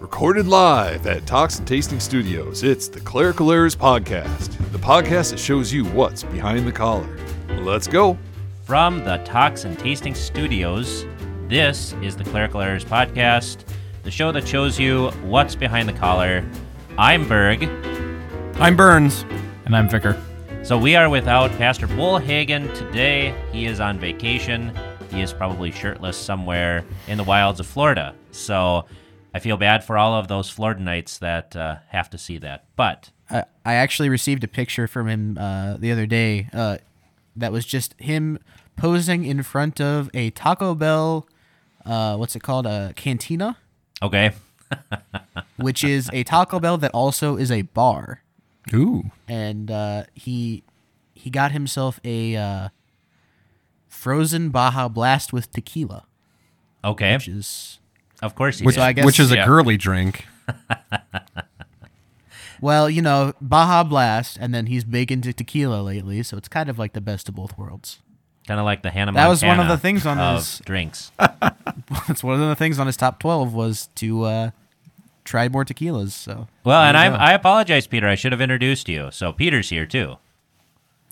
Recorded live at Talks and Tasting Studios, it's the Clerical Errors Podcast, the podcast that shows you what's behind the collar. Let's go. From the Talks and Tasting Studios, this is the Clerical Errors Podcast, the show that shows you what's behind the collar. I'm Berg. I'm Burns. And I'm Vicar. So we are without Pastor Bull Hagen today. He is on vacation. He is probably shirtless somewhere in the wilds of Florida. So I feel bad for all of those Floridanites that uh, have to see that. But I, I actually received a picture from him uh, the other day. Uh, that was just him posing in front of a Taco Bell. Uh, what's it called? A cantina, okay, which is a Taco Bell that also is a bar. Ooh. And uh, he he got himself a uh, frozen Baja Blast with tequila, okay, which is of course he Which, did. So I guess- which is a girly drink. well, you know, Baja Blast, and then he's big into tequila lately, so it's kind of like the best of both worlds. kind of like the Hannah. That was one of the things on his- drinks. That's one of the things on his top twelve was to uh, try more tequilas. So Well, and I. I apologize, Peter. I should have introduced you. So Peter's here too.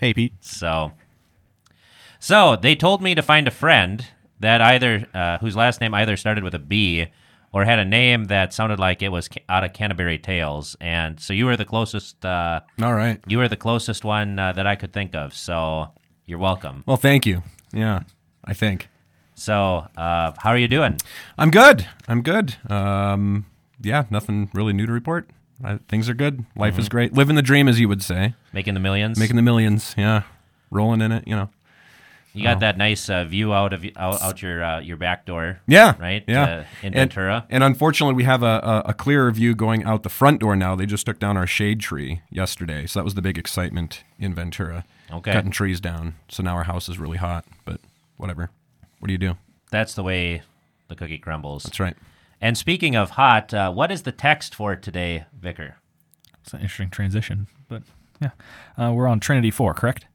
Hey, Pete. So, so they told me to find a friend that either uh, whose last name either started with a B or had a name that sounded like it was ca- out of Canterbury Tales. And so you were the closest. Uh, All right. you were the closest one uh, that I could think of. So you're welcome. Well, thank you. Yeah, I think. So uh, how are you doing? I'm good. I'm good. Um, yeah, nothing really new to report. I, things are good. Life Mm-hmm. is great. Living the dream, as you would say. Making the millions? Making the millions. Yeah. Rolling in it, you know. You got that nice uh, view out of out, out your uh, your back door. Yeah. Right. Yeah. Uh, in and, Ventura. And unfortunately, we have a, a, a clearer view going out the front door now. They just took down our shade tree yesterday. So that was the big excitement in Ventura. Okay. Cutting trees down. So now our house is really hot, but whatever. What do you do? That's the way the cookie crumbles. That's right. And speaking of hot, uh, what is the text for today, Vicar? It's an interesting transition, but yeah. Uh, we're on Trinity 4, correct?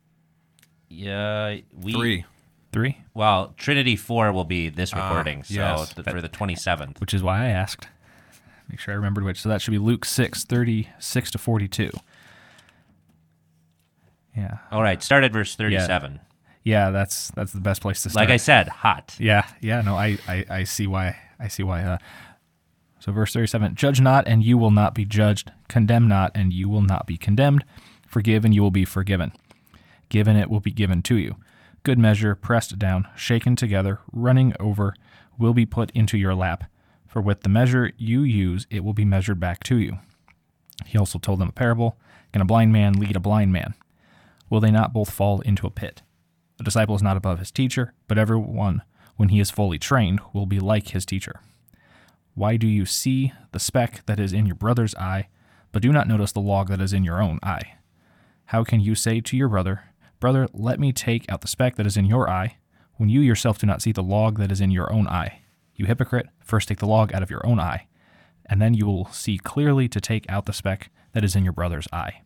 Yeah, we Three. Three, Well, Trinity Four will be this recording, so yes. th- for the twenty seventh. which is why I asked. Make sure I remembered which. So that should be Luke 6, 36 to 42. Yeah. All right, start at verse thirty seven. Yeah, that's that's the best place to start. Like I said, hot. Yeah, yeah, no, I, I, I see why. I see why. Uh, so, verse 37 Judge not, and you will not be judged. Condemn not, and you will not be condemned. Forgive, and you will be forgiven. Given, it will be given to you. Good measure, pressed down, shaken together, running over, will be put into your lap. For with the measure you use, it will be measured back to you. He also told them a parable Can a blind man lead a blind man? Will they not both fall into a pit? A disciple is not above his teacher, but everyone, when he is fully trained, will be like his teacher. Why do you see the speck that is in your brother's eye, but do not notice the log that is in your own eye? How can you say to your brother, Brother, let me take out the speck that is in your eye, when you yourself do not see the log that is in your own eye? You hypocrite, first take the log out of your own eye, and then you will see clearly to take out the speck that is in your brother's eye.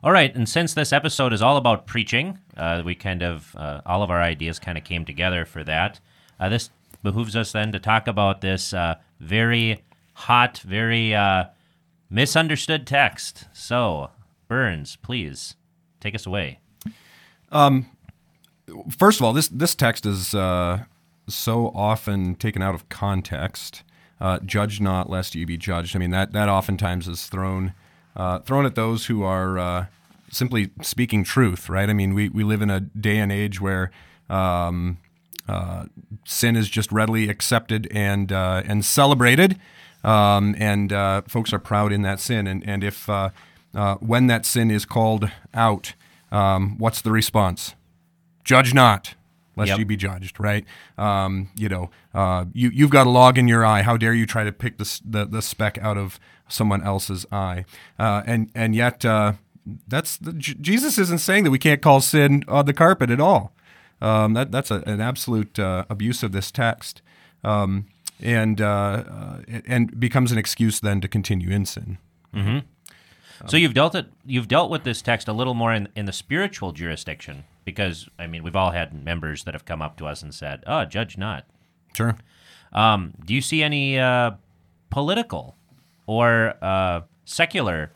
All right, and since this episode is all about preaching, uh, we kind of uh, all of our ideas kind of came together for that. Uh, this behooves us then to talk about this uh, very hot, very uh, misunderstood text. So, Burns, please take us away. First of all, this this text is uh, so often taken out of context. Uh, Judge not, lest you be judged. I mean that that oftentimes is thrown uh, thrown at those who are uh, simply speaking truth, right? I mean, we, we live in a day and age where um, uh, sin is just readily accepted and uh, and celebrated, um, and folks are proud in that sin. And and if uh, when that sin is called out, um, what's the response? Judge not, lest Yep. you be judged. Right? Um, you know, uh, you you've got a log in your eye. How dare you try to pick the the, the speck out of someone else's eye? Uh, and and yet. Uh, that's the, J- Jesus isn't saying that we can't call sin on the carpet at all. Um, that that's a, an absolute uh, abuse of this text, um, and uh, uh, and becomes an excuse then to continue in sin. So you've dealt it. You've dealt with this text a little more in, in the spiritual jurisdiction because I mean we've all had members that have come up to us and said, "Oh, judge not." Sure. Um, do you see any uh, political or uh, secular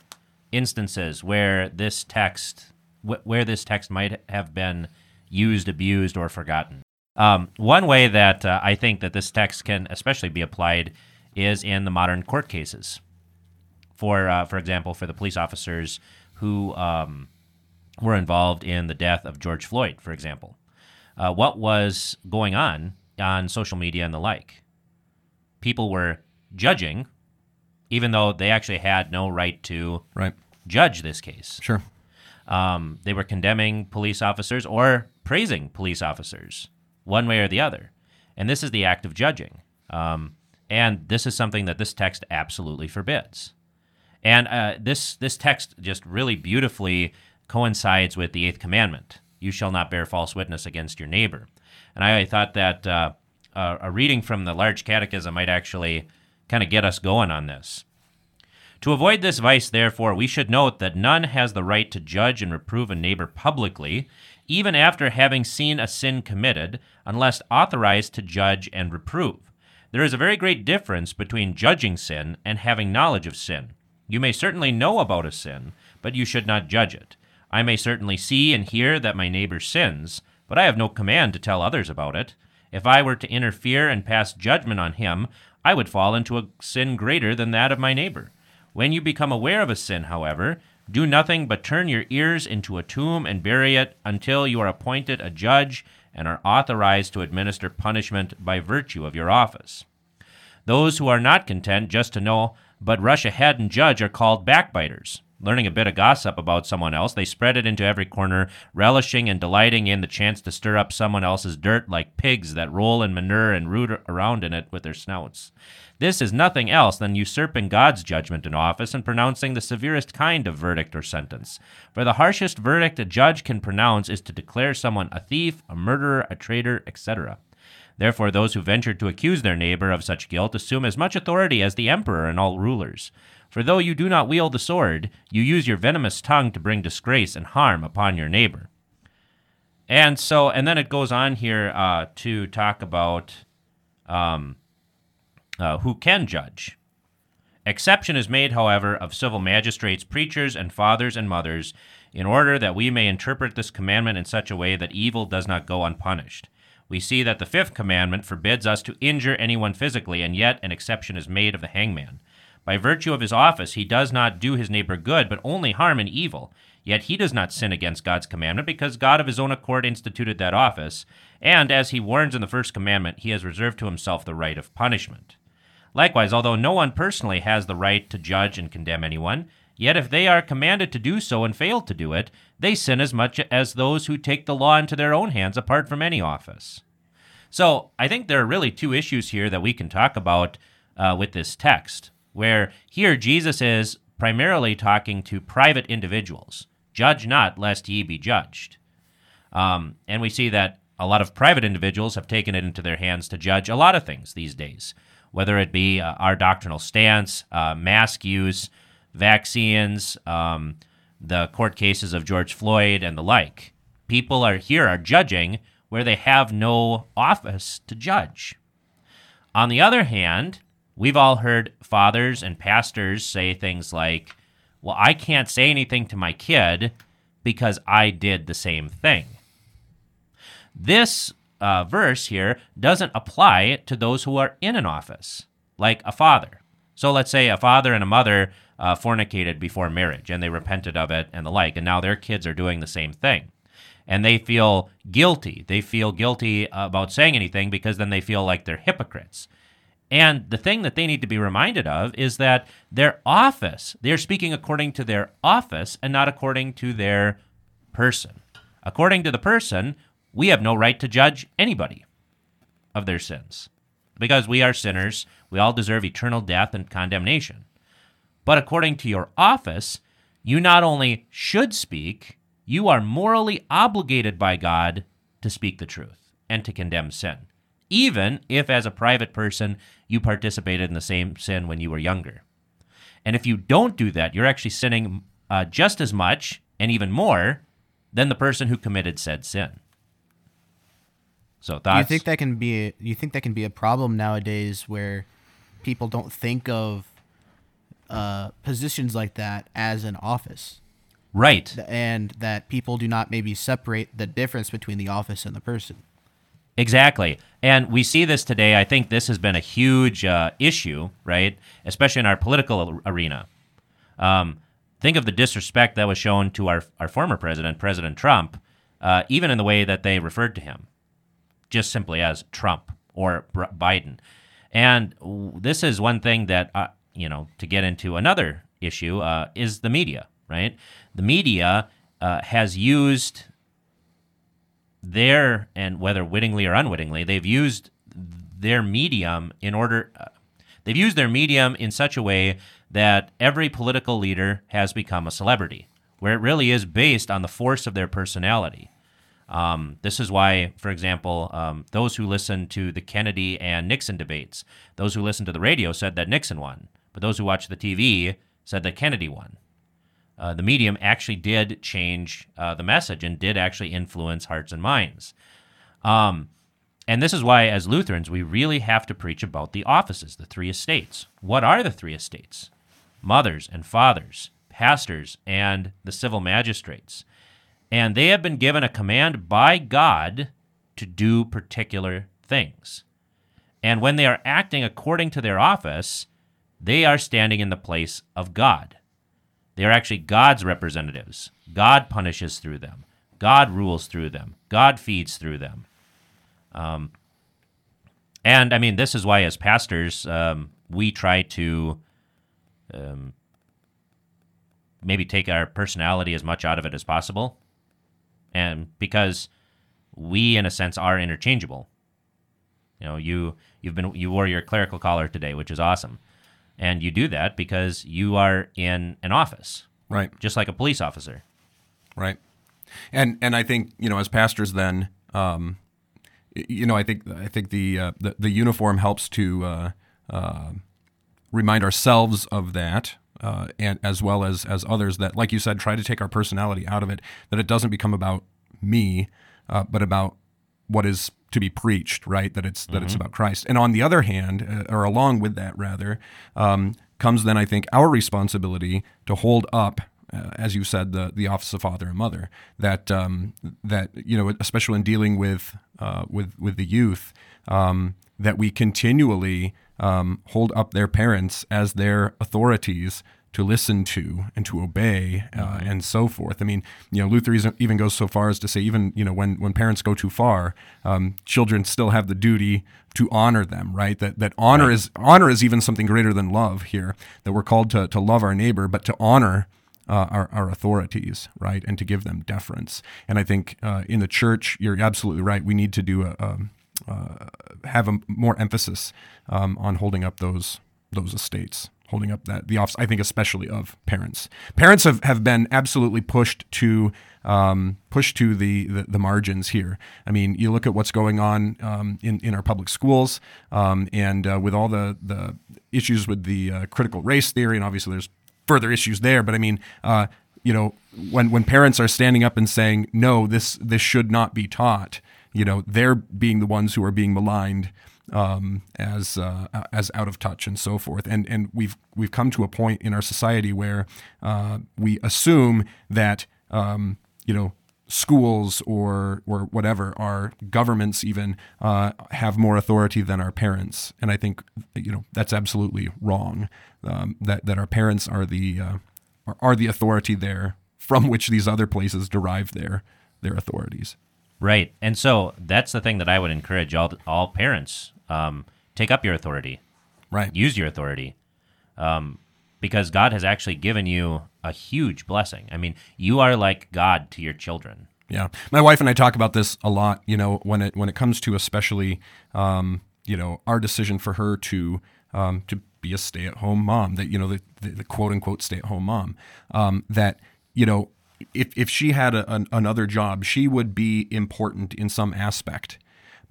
instances where this text wh- where this text might have been used, abused, or forgotten. Um, one way that uh, I think that this text can especially be applied is in the modern court cases. For uh, for example, for the police officers who um, were involved in the death of George Floyd, for example, uh, what was going on on social media and the like? People were judging, even though they actually had no right to Right. judge this case. Sure. Um, they were condemning police officers or praising police officers, one way or the other. And this is the act of judging. Um, and this is something that this text absolutely forbids. And uh, this this text just really beautifully coincides with the eighth commandment: "You shall not bear false witness against your neighbor." And I thought that uh, a reading from the Large Catechism might actually kind of get us going on this. To avoid this vice, therefore, we should note that none has the right to judge and reprove a neighbor publicly, even after having seen a sin committed, unless authorized to judge and reprove. There is a very great difference between judging sin and having knowledge of sin. You may certainly know about a sin, but you should not judge it. I may certainly see and hear that my neighbor sins, but I have no command to tell others about it. If I were to interfere and pass judgment on him, I would fall into a sin greater than that of my neighbor. When you become aware of a sin, however, do nothing but turn your ears into a tomb and bury it until you are appointed a judge and are authorized to administer punishment by virtue of your office. Those who are not content just to know but rush ahead and judge are called backbiters. Learning a bit of gossip about someone else, they spread it into every corner, relishing and delighting in the chance to stir up someone else's dirt like pigs that roll in manure and root around in it with their snouts. This is nothing else than usurping God's judgment in office and pronouncing the severest kind of verdict or sentence. For the harshest verdict a judge can pronounce is to declare someone a thief, a murderer, a traitor, etc. Therefore, those who venture to accuse their neighbor of such guilt assume as much authority as the emperor and all rulers. For though you do not wield the sword, you use your venomous tongue to bring disgrace and harm upon your neighbor. And so, and then it goes on here uh, to talk about um, uh, who can judge. Exception is made, however, of civil magistrates, preachers, and fathers and mothers, in order that we may interpret this commandment in such a way that evil does not go unpunished. We see that the fifth commandment forbids us to injure anyone physically, and yet an exception is made of the hangman. By virtue of his office, he does not do his neighbor good, but only harm and evil. Yet he does not sin against God's commandment, because God of his own accord instituted that office, and as he warns in the first commandment, he has reserved to himself the right of punishment. Likewise, although no one personally has the right to judge and condemn anyone, yet if they are commanded to do so and fail to do it, they sin as much as those who take the law into their own hands apart from any office. So I think there are really two issues here that we can talk about uh, with this text, where here Jesus is primarily talking to private individuals. Judge not, lest ye be judged. Um, and we see that a lot of private individuals have taken it into their hands to judge a lot of things these days, whether it be uh, our doctrinal stance, uh, mask use, vaccines, um, the court cases of George Floyd, and the like. People are here are judging where they have no office to judge. On the other hand, we've all heard fathers and pastors say things like, Well, I can't say anything to my kid because I did the same thing. This uh, verse here doesn't apply to those who are in an office, like a father. So let's say a father and a mother uh, fornicated before marriage and they repented of it and the like, and now their kids are doing the same thing. And they feel guilty. They feel guilty about saying anything because then they feel like they're hypocrites. And the thing that they need to be reminded of is that their office, they're speaking according to their office and not according to their person. According to the person, we have no right to judge anybody of their sins because we are sinners. We all deserve eternal death and condemnation. But according to your office, you not only should speak, you are morally obligated by God to speak the truth and to condemn sin, even if, as a private person, you participated in the same sin when you were younger. And if you don't do that, you're actually sinning uh, just as much and even more than the person who committed said sin. So thoughts? Do you think that can be? A, you think that can be a problem nowadays, where people don't think of uh, positions like that as an office, Right. and that people do not maybe separate the difference between the office and the person. Exactly. And we see this today. I think this has been a huge uh, issue, right? Especially in our political arena. Um, think of the disrespect that was shown to our, our former president, President Trump, uh, even in the way that they referred to him, just simply as Trump or Biden. And this is one thing that, uh, you know, to get into another issue, uh, is the media, right? The media uh, has used their and whether wittingly or unwittingly they've used their medium in order uh, they've used their medium in such a way that every political leader has become a celebrity where it really is based on the force of their personality um, this is why for example um, those who listened to the kennedy and nixon debates those who listened to the radio said that nixon won but those who watched the tv said that kennedy won uh, the medium actually did change uh, the message and did actually influence hearts and minds. Um, and this is why, as Lutherans, we really have to preach about the offices, the three estates. What are the three estates? Mothers and fathers, pastors, and the civil magistrates. And they have been given a command by God to do particular things. And when they are acting according to their office, they are standing in the place of God. They are actually God's representatives. God punishes through them. God rules through them. God feeds through them. Um, and I mean, this is why, as pastors, um, we try to um, maybe take our personality as much out of it as possible. And because we, in a sense, are interchangeable. You know, you you've been you wore your clerical collar today, which is awesome, and you do that because you are in an office, Right. just like a police officer. Right. And and I think you know as pastors then um, you know I think I think the uh, the, the uniform helps to uh, uh, remind ourselves of that. Uh, and as well as as others that, like you said, try to take our personality out of it. That it doesn't become about me, uh, but about what is to be preached, right? That it's that it's about Christ. And on the other hand, uh, or along with that, rather, um, comes then I think our responsibility to hold up, uh, as you said, the the office of father and mother. That um, that you know, especially in dealing with uh, with with the youth, um, that we continually um, hold up their parents as their authorities to listen to and to obey uh, and so forth. I mean, you know, Luther even goes so far as to say, even you know, when when parents go too far, um, children still have the duty to honor them. Right? That that honor is honor is even something greater than love here. That we're called to to love our neighbor, but to honor. Uh, our, our authorities, right, and to give them deference. And I think uh, in the church, you're absolutely right. We need to do a, um, uh, have a more emphasis um, on holding up those those estates, holding up that the office. I think especially of parents. Parents have, have been absolutely pushed to um, pushed to the, the the margins here. I mean, you look at what's going on um, in in our public schools, um, and uh, with all the the issues with the uh, critical race theory, and obviously there's further issues there. But I mean. Uh, you know, when when parents are standing up and saying no, this this should not be taught, you know, they're being the ones who are being maligned um, as uh, as out of touch and so forth. And and we've we've come to a point in our society where uh, we assume that um, you know schools or or whatever our governments even uh, have more authority than our parents. And I think you know that's absolutely wrong. Um, that that our parents are the uh, are, are the authority there from which these other places derive their their authorities. Right. And so that's the thing that I would encourage all all parents um, take up your authority, Right. use your authority, um, because God has actually given you a huge blessing. I mean, you are like God to your children. Yeah, my wife and I talk about this a lot. You know, when it when it comes to especially, um, you know, our decision for her to um, to be a stay at home mom. That you know, the, the, the quote unquote stay at home mom. Um, that you know, if if she had a, an, another job, she would be important in some aspect,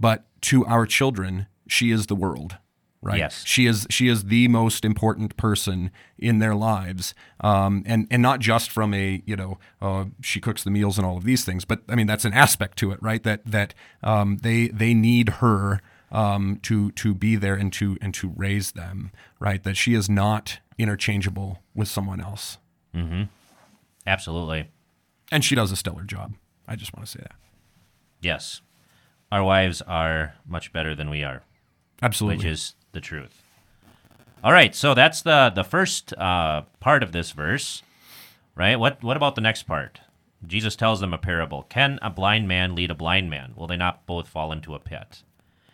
but to our children, she is the world. Right. Yes. She is she is the most important person in their lives, um, and and not just from a you know uh, she cooks the meals and all of these things, but I mean that's an aspect to it, right? That that um, they they need her um, to to be there and to and to raise them, right? That she is not interchangeable with someone else, Absolutely. and she does a stellar job. I just want to say that. Yes. Our wives are much better than we are, Absolutely. which is the truth. All right, so that's the the first uh, part of this verse, right? What what about the next part? Jesus tells them a parable. Can a blind man lead a blind man? Will they not both fall into a pit?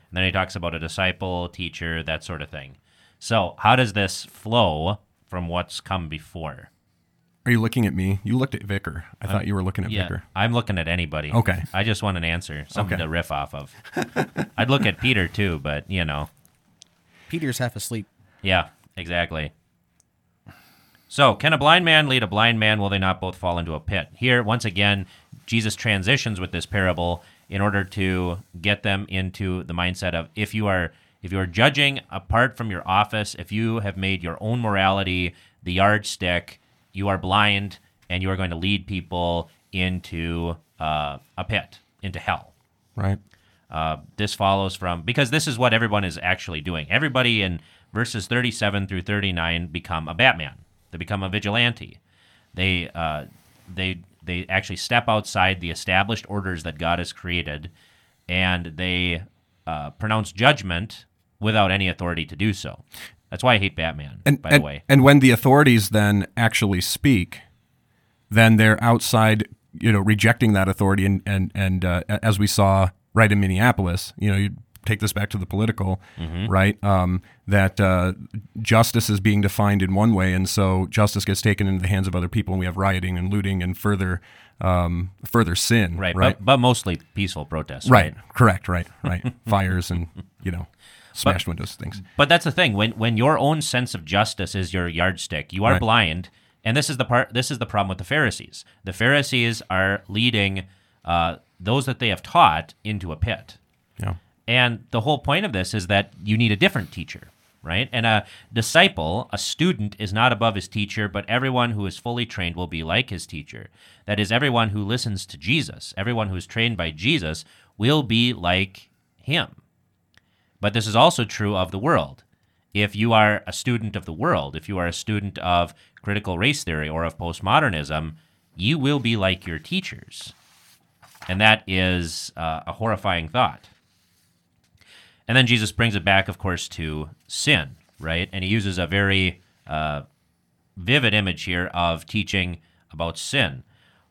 And then he talks about a disciple, teacher, that sort of thing. So, how does this flow from what's come before? Are you looking at me? You looked at Vicar. I thought you were looking at Yeah, Vicar. I'm looking at anybody. Okay. I just want an answer, something Okay. to riff off of. I'd look at Peter too, but you know, Peter's half asleep. yeah, exactly. So, can a blind man lead a blind man? Will they not both fall into a pit? Here, once again, Jesus transitions with this parable in order to get them into the mindset of if you are if you are judging apart from your office, if you have made your own morality the yardstick, you are blind and you are going to lead people into uh, a pit, into hell. Right. Uh, this follows from because this is what everyone is actually doing. Everybody in verses 37 through 39 become a Batman. They become a vigilante. They uh, they they actually step outside the established orders that God has created, and they uh, pronounce judgment without any authority to do so. That's why I hate Batman. And, by and, the way, and when the authorities then actually speak, then they're outside, you know, rejecting that authority. And and and uh, as we saw right in Minneapolis, you know, you take this back to the political, Mm-hmm. right? Um, that uh, justice is being defined in one way, and so justice gets taken into the hands of other people, and we have rioting and looting and further um, further sin. right, Right. But, but mostly peaceful protests. right. Correct. Right. Right. Fires and you know, smashed windows, things. But that's the thing when when your own sense of justice is your yardstick, you are Right. blind, and this is the part. This is the problem with the Pharisees. The Pharisees are leading uh, those that they have taught into a pit, Yeah. and the whole point of this is that you need a different teacher, right? And a disciple, a student, is not above his teacher, but everyone who is fully trained will be like his teacher. That is, everyone who listens to Jesus, everyone who is trained by Jesus, will be like him. But this is also true of the world. If you are a student of the world, if you are a student of critical race theory or of postmodernism, you will be like your teachers. And that is uh, a horrifying thought. And then Jesus brings it back, of course, to sin, right? And he uses a very uh, vivid image here of teaching about sin.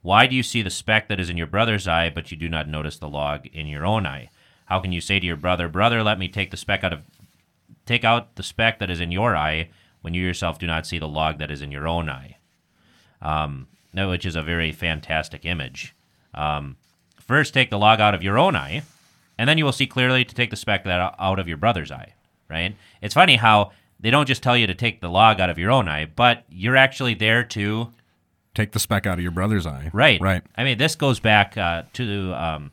Why do you see the speck that is in your brother's eye, but you do not notice the log in your own eye? How can you say to your brother, Brother, let me take the speck out of take out the speck that is in your eye, when you yourself do not see the log that is in your own eye? Um, which is a very fantastic image. Um, first, take the log out of your own eye, and then you will see clearly to take the speck that out of your brother's eye. Right? It's funny how they don't just tell you to take the log out of your own eye, but you're actually there to Take the speck out of your brother's eye. Right. Right. I mean, this goes back uh, to um,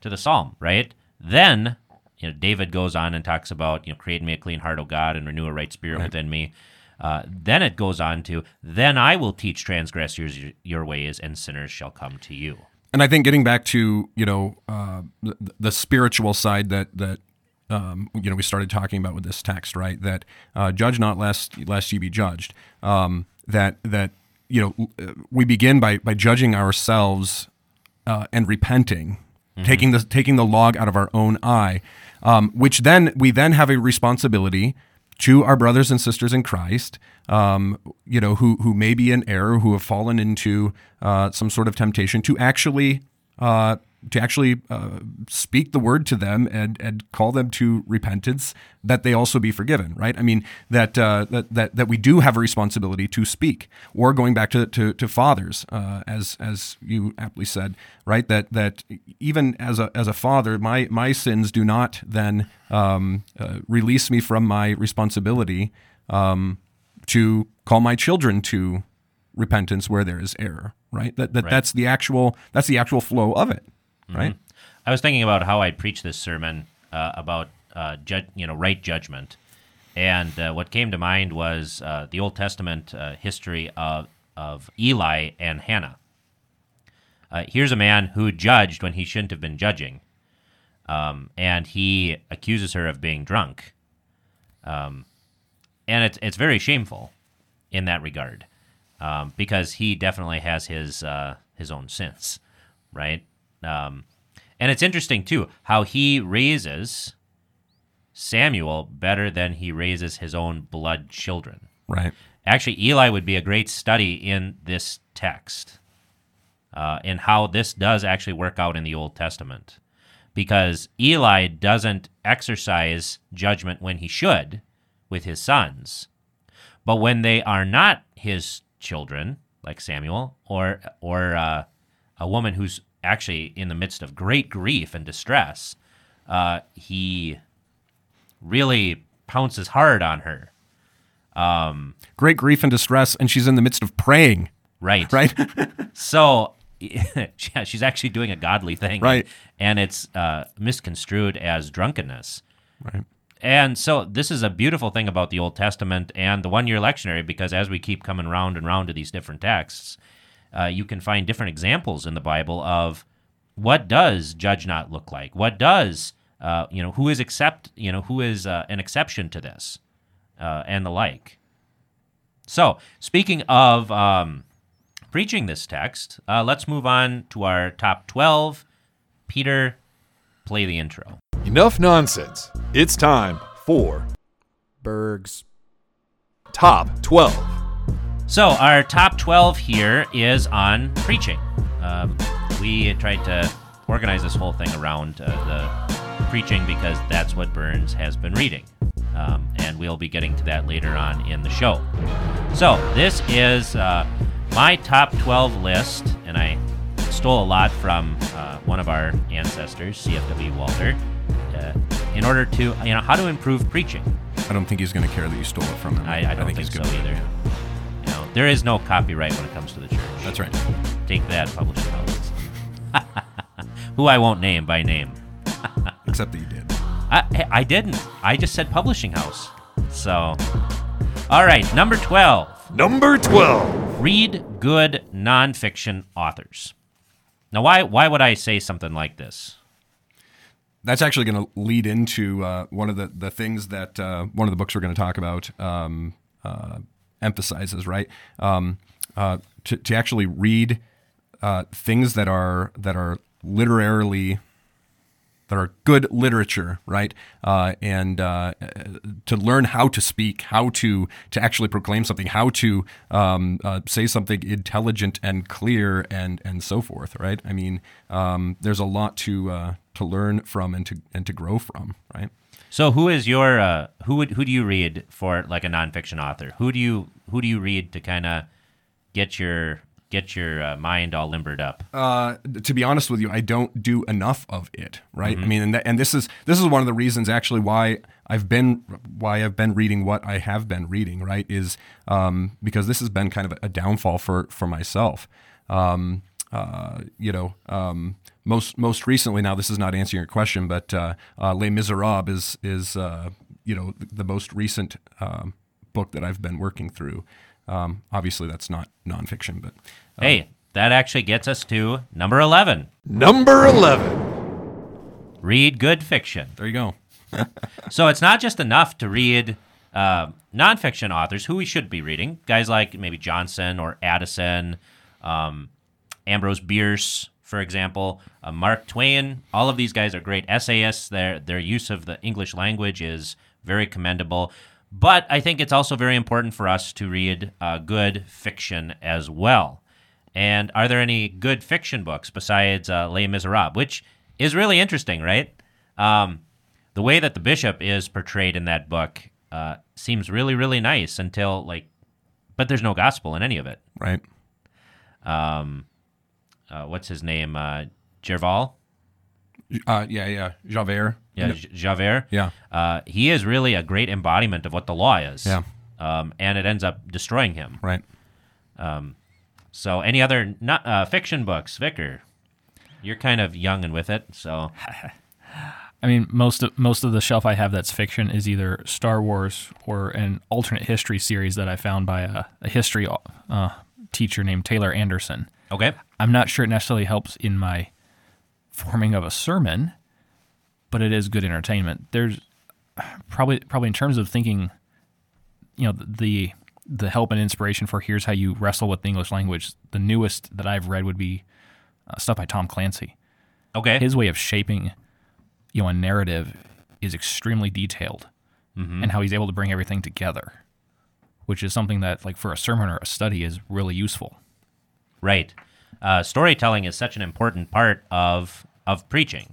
to the Psalm, right? Then, you know, David goes on and talks about, you know, create me a clean heart, O God, and renew a right spirit within me. Uh, then it goes on to, then I will teach transgressors your, ways, and sinners shall come to you. and I think getting back to you know uh, the, the spiritual side that that um, you know we started talking about with this text, right? That uh, judge not lest lest ye be judged. Um, that that you know uh, we begin by by judging ourselves uh, and repenting, taking the taking the log out of our own eye, um, which then we then have a responsibility to our brothers and sisters in Christ, um, you know, who who may be in error, who have fallen into uh, some sort of temptation, to actually uh, to actually uh, speak the word to them and and call them to repentance, that they also be forgiven. Right? I mean that uh, that, that that we do have a responsibility to speak. Or going back to to, to fathers, uh, as as you aptly said, right? That that even as a as a father, my my sins do not then um, uh, release me from my responsibility um, to call my children to repentance where there is error. Right. That, that Right. that's the actual that's the actual flow of it. Right. I was thinking about how I preach this sermon uh, about uh, ju- you know right judgment, and uh, what came to mind was uh, the Old Testament uh, history of of Eli and Hannah. Here's a man who judged when he shouldn't have been judging. um, and he accuses her of being drunk. Um, and it's it's very shameful in that regard um, because he definitely has his uh, his own sins, right? Um, and it's interesting too how he raises Samuel better than he raises his own blood children. Right. Actually, Eli would be a great study in this text, uh, in how this does actually work out in the Old Testament, because Eli doesn't exercise judgment when he should with his sons, but when they are not his children, like Samuel, or or uh, a woman who's actually in the midst of great grief and distress, uh, he really pounces hard on her. Great grief and distress, and she's in the midst of praying. Right. Right. So, yeah, she's actually doing a godly thing. Right. And it's uh, misconstrued as drunkenness. right. And so, this is a beautiful thing about the Old Testament and the one year lectionary because as we keep coming round and round to these different texts, uh, you can find different examples in the Bible of what does judge not look like? What does, uh, you know, who is accept, you know, who is uh, an exception to this uh, and the like. So, speaking of um, preaching this text, uh, let's move on to our top 12. Peter, play the intro. Enough nonsense. It's time for Bergs. Top 12. So, our top 12 here is on preaching. Um, we tried to organize this whole thing around uh, the preaching because that's what Burns has been reading. Um, and we'll be getting to that later on in the show. So, this is uh, my top 12 list, and I stole a lot from uh, one of our ancestors, CFW Walther, uh, in order to, you know, how to improve preaching. I don't think he's going to care that you stole it from him. I, I don't think, he's so either. You know, there is no copyright when it comes to the church. That's right. Take that, publishing houses. Who I won't name by name. Except that you did. I, I didn't. I just said publishing house. So, all right, number 12. Number 12. Read good nonfiction authors. Now, why, why would I say something like this? That's actually going to lead into uh, one of the, the things that uh, one of the books we're going to talk about um, uh, emphasizes, right? Um, uh, to, to actually read uh, things that are that are literarily that are good literature, right? Uh, and uh, to learn how to speak, how to to actually proclaim something, how to um, uh, say something intelligent and clear, and and so forth, right? I mean, um, there's a lot to uh, to learn from and to and to grow from, right? So, who is your uh, who would who do you read for like a nonfiction author? Who do you who do you read to kind of get your get your uh, mind all limbered up? uh, to be honest with you, I don't do enough of it. Right. I mean, and, th- and this is this is one of the reasons actually why I've been why I've been reading what I have been reading. Right. Is um, because this has been kind of a downfall for for myself. Um, uh, you know, um, most most recently now this is not answering your question, but uh, uh, Les Miserables is is uh, you know the, the most recent um, book that I've been working through. Um, obviously, that's not nonfiction, but Hey, that actually gets us to number 11. Number 11. Read good fiction. there you go. So it's not just enough to read uh, nonfiction authors who we should be reading, guys like maybe Johnson or Addison, um, Ambrose Bierce, for example, uh, Mark Twain. All of these guys are great essayists. Their their use of the English language is very commendable. But I think it's also very important for us to read uh, good fiction as well. And are there any good fiction books besides uh, Les Miserables, which is really interesting, right? Um, the way that the bishop is portrayed in that book uh, seems really, really nice until like, but there's no gospel in any of it. Right. Um, uh, what's his name? Uh, Gerval? Uh, yeah, yeah. Javert. Yeah, J- Javert. Yeah. Uh, he is really a great embodiment of what the law is. Yeah. Um, and it ends up destroying him. Right. So, any other not, uh, fiction books, Vicar? You're kind of young and with it, so I mean, most of most of the shelf I have that's fiction is either Star Wars or an alternate history series that I found by a, a history uh, teacher named Taylor Anderson. okay. I'm not sure it necessarily helps in my forming of a sermon, but it is good entertainment. There's probably probably in terms of thinking, you know, the the help and inspiration for here's how you wrestle with the English language. The newest that I've read would be uh, stuff by Tom Clancy. Okay. His way of shaping, you know, a narrative is extremely detailed, and how he's able to bring everything together, which is something that, like, for a sermon or a study, is really useful. Right. Uh, storytelling is such an important part of of preaching.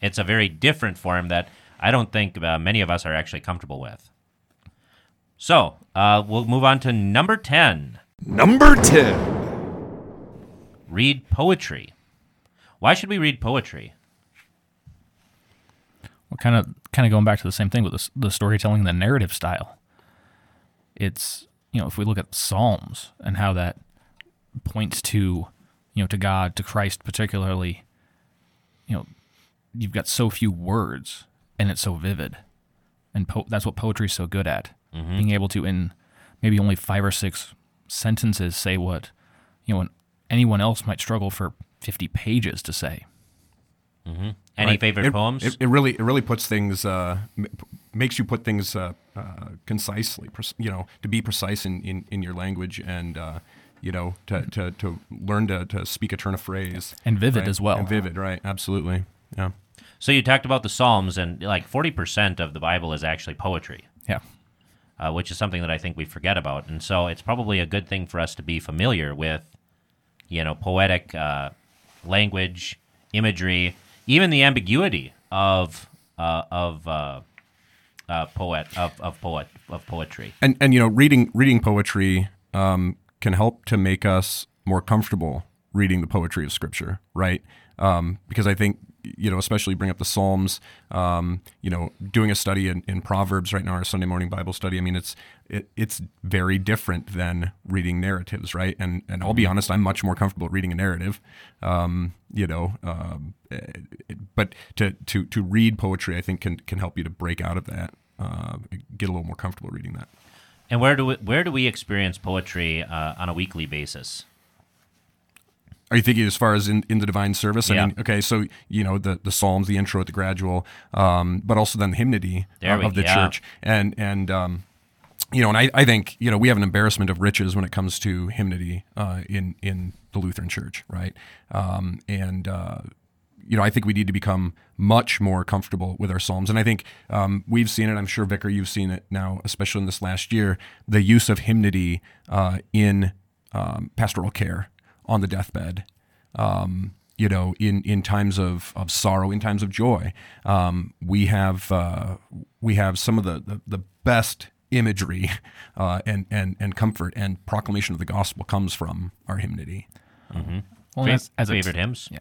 It's a very different form that I don't think uh, many of us are actually comfortable with. So uh, we'll move on to number ten. Number 10. Read poetry. Why should we read poetry? Well, kind of kind of going back to the same thing with the, the storytelling, and the narrative style. It's you know if we look at Psalms and how that points to you know to God to Christ particularly, you know you've got so few words and it's so vivid, and po- that's what poetry is so good at being able to in maybe only five or six sentences say what you know anyone else might struggle for fifty pages to say. Any Right. favorite It- poems? It, it really, it really puts things, uh, m- p- makes you put things uh, uh, concisely, pres- you know, to be precise in, in, in your language and, uh, you know, to, to, to learn to, to speak a turn of phrase. And vivid right? as well. And vivid, right? Absolutely. Yeah. so you talked about the Psalms, and like forty percent of the Bible is actually poetry. Yeah. uh, which is something that I think we forget about. And so it's probably a good thing for us to be familiar with, you know, poetic uh, language, imagery, even the ambiguity of uh, of uh, uh, poet of, of poet of poetry. and and you know reading reading poetry um, can help to make us more comfortable reading the poetry of scripture right? Um, because i think you know especially bring up the psalms um, you know doing a study in, in proverbs right now our sunday morning bible study i mean it's it, it's very different than reading narratives right? And and i'll be honest i'm much more comfortable reading a narrative um, you know um, it, it- but to to to read poetry i think can can help you to break out of that uh, get a little more comfortable reading that And where do we, where do we experience poetry uh, on a weekly basis? Are you thinking as far as in, in the divine service? I Yeah. mean, okay, so you know the the psalms, the intro, the gradual, um, but also then the hymnody uh, we- of the yeah. church, and and um, you know, and I, I think you know we have an embarrassment of riches when it comes to hymnody uh, in in the Lutheran Church, right? Um, and uh, you know, I think we need to become much more comfortable with our psalms, and I think um, we've seen it. I'm sure Vicar, you've seen it now, especially in this last year, the use of hymnody uh, in um, pastoral care on the deathbed. Um, you know, in, in times of, of sorrow, in times of joy, um, we have uh, we have some of the, the, the best imagery uh, and, and and comfort and proclamation of the gospel comes from our hymnody. Well, as, as a- favorite hymns? Yeah.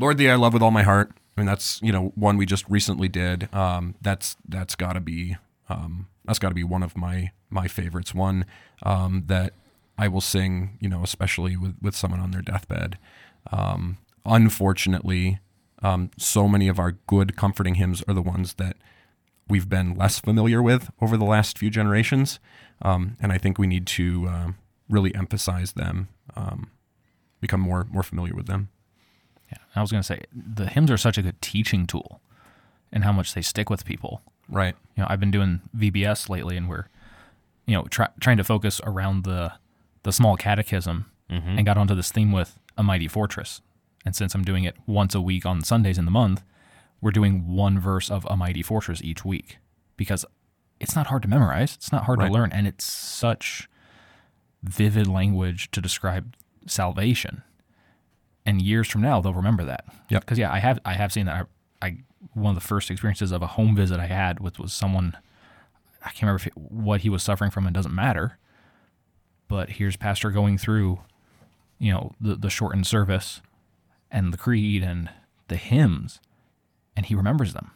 Lord, thee I love with all my heart. I mean, that's you know one we just recently did. Um, that's that's got to be um, that's got to be one of my my favorites. One um, that I will sing, you know, especially with with someone on their deathbed. Um, unfortunately, um, so many of our good comforting hymns are the ones that we've been less familiar with over the last few generations, um, and I think we need to um really emphasize them, um, become more more familiar with them. Yeah, I was going to say the hymns are such a good teaching tool, and how much they stick with people. Right. You know, I've been doing VBS lately, and we're, you know, try, trying to focus around the the small catechism, mm-hmm. and got onto this theme with a mighty fortress. And since I'm doing it once a week on Sundays in the month, we're doing one verse of a mighty fortress each week because it's not hard to memorize. It's not hard Right. to learn, and it's such vivid language to describe salvation. And years from now, they'll remember that. Yep. Because yeah, I have I have seen that. I, I one of the first experiences of a home visit I had with was someone. I can't remember if it, what he was suffering from. It doesn't matter. But here's pastor going through, you know, the the shortened service, and the creed and the hymns, and he remembers them.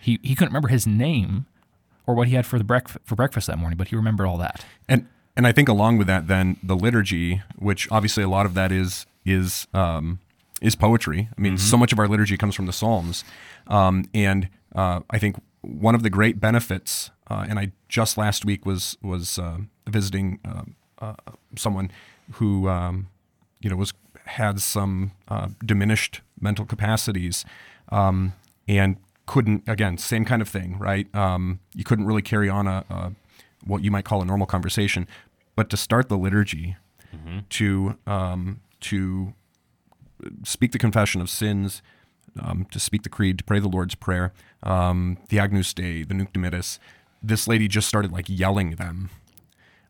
He he couldn't remember his name, or what he had for the breakfast for breakfast that morning, but he remembered all that. And and I think along with that, then the liturgy, which obviously a lot of that is is um, is poetry. I mean, so much of our liturgy comes from the Psalms, um, and uh, I think one of the great benefits. Uh, and I just last week was was uh, visiting um uh, someone who um, you know was had some uh, diminished mental capacities, um, and couldn't again same kind of thing, right? Um, you couldn't really carry on a, a what you might call a normal conversation, but to start the liturgy, to um, to speak the confession of sins, um, to speak the creed, to pray the Lord's Prayer, um, the Agnus Dei, the Nunc Dimittis. This lady just started like yelling them.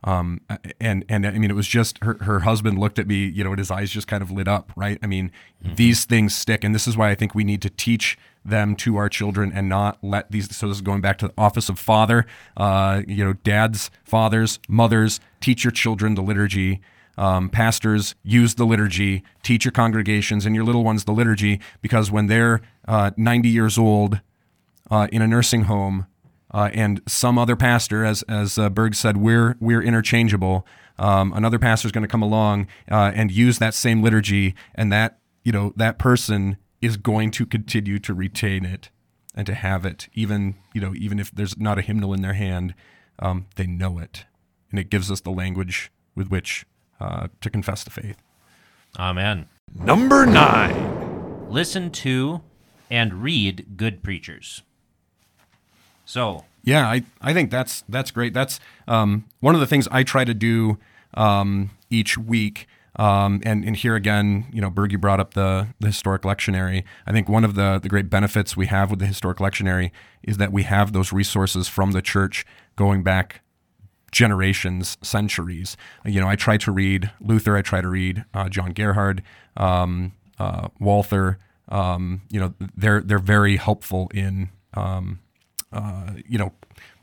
Um, and and I mean, it was just her, her husband looked at me, you know, and his eyes just kind of lit up, right? I mean, these things stick, and this is why I think we need to teach them to our children and not let these. So this is going back to the office of father, uh, you know, dads, fathers, mothers, teach your children the liturgy. Um, pastors use the liturgy, teach your congregations and your little ones the liturgy, because when they're uh, 90 years old uh, in a nursing home, uh, and some other pastor, as as uh, Berg said, we're we're interchangeable. Um, another pastor is going to come along uh, and use that same liturgy, and that you know that person is going to continue to retain it and to have it, even you know even if there's not a hymnal in their hand, um, they know it, and it gives us the language with which uh, to confess the faith. Amen. Number nine. Listen to and read good preachers. So, Yeah, I, I think that's that's great. That's um, one of the things I try to do um, each week. Um, and, and here again, you know, Bergie brought up the, the historic lectionary. I think one of the, the great benefits we have with the historic lectionary is that we have those resources from the church going back generations, centuries. You know, I try to read Luther, I try to read uh, John Gerhard, um, uh, Walther. Um, you know, they're they're very helpful in um, uh, you know,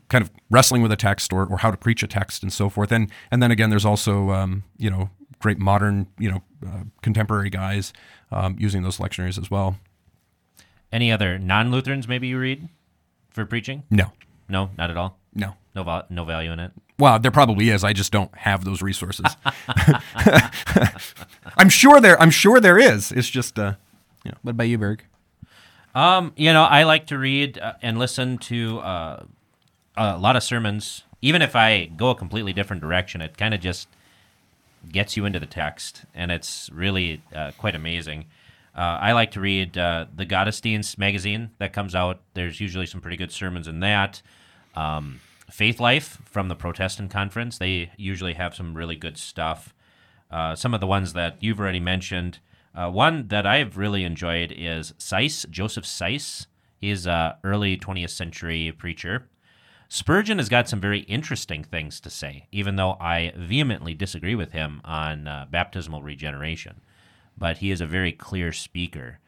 kind of wrestling with a text or, or how to preach a text and so forth. And and then again, there's also um, you know great modern you know uh, contemporary guys um, using those lectionaries as well. any other non Lutherans maybe you read for preaching? No, No, not at all. no. No, val- no value in it. Well, there probably is. I just don't have those resources. I'm sure there. I'm sure there is. It's just. Uh, What about you, Berg? Um, you know, I like to read uh, and listen to uh, a lot of sermons. Even if I go a completely different direction, it kind of just gets you into the text, and it's really uh, quite amazing. Uh, I like to read uh, the Gottesdienst magazine that comes out. There's usually some pretty good sermons in that. Um, Faith Life from the Protestant Conference, they usually have some really good stuff. Uh, some of the ones that you've already mentioned. Uh, one that I've really enjoyed is Seiss, Joseph Seiss. He's a early 20th century preacher. Spurgeon has got some very interesting things to say, even though I vehemently disagree with him on uh, baptismal regeneration. But he is a very clear speaker.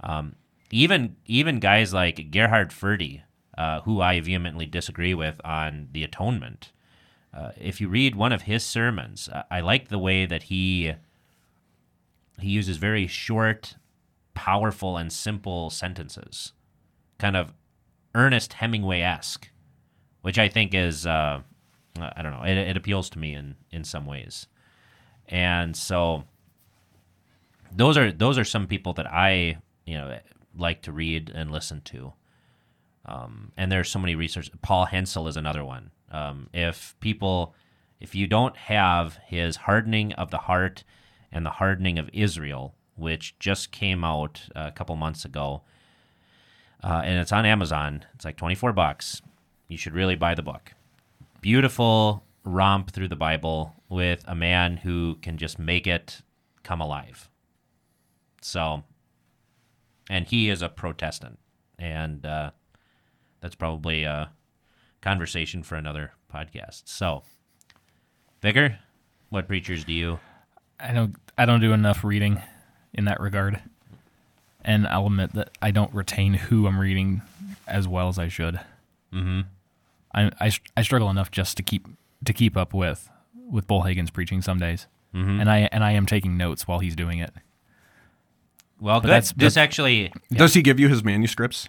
Um, even even guys like Gerhard Forde, uh, who I vehemently disagree with on the atonement. Uh, if you read one of his sermons, I, I like the way that he he uses very short, powerful, and simple sentences, kind of Ernest Hemingway esque, which I think is uh, I don't know it, it appeals to me in in some ways, and so those are those are some people that I you know like to read and listen to. Um, and there's so many research. Paul Hensel is another one. Um, if people, if you don't have his hardening of the heart and the hardening of Israel, which just came out a couple months ago, uh, and it's on Amazon, it's like 24 bucks. You should really buy the book. Beautiful romp through the Bible with a man who can just make it come alive. So, and he is a Protestant, and uh, that's probably a conversation for another podcast. So, Vicar, what preachers do you? I don't I don't do enough reading in that regard. And I'll admit that I don't retain who I'm reading as well as I should. Mm-hmm. I, I, I struggle enough just to keep to keep up with with Bullhagen's preaching some days, Mhm. and I and I am taking notes while he's doing it. Well, But good. that's- this that's- actually, Does he give you his manuscripts?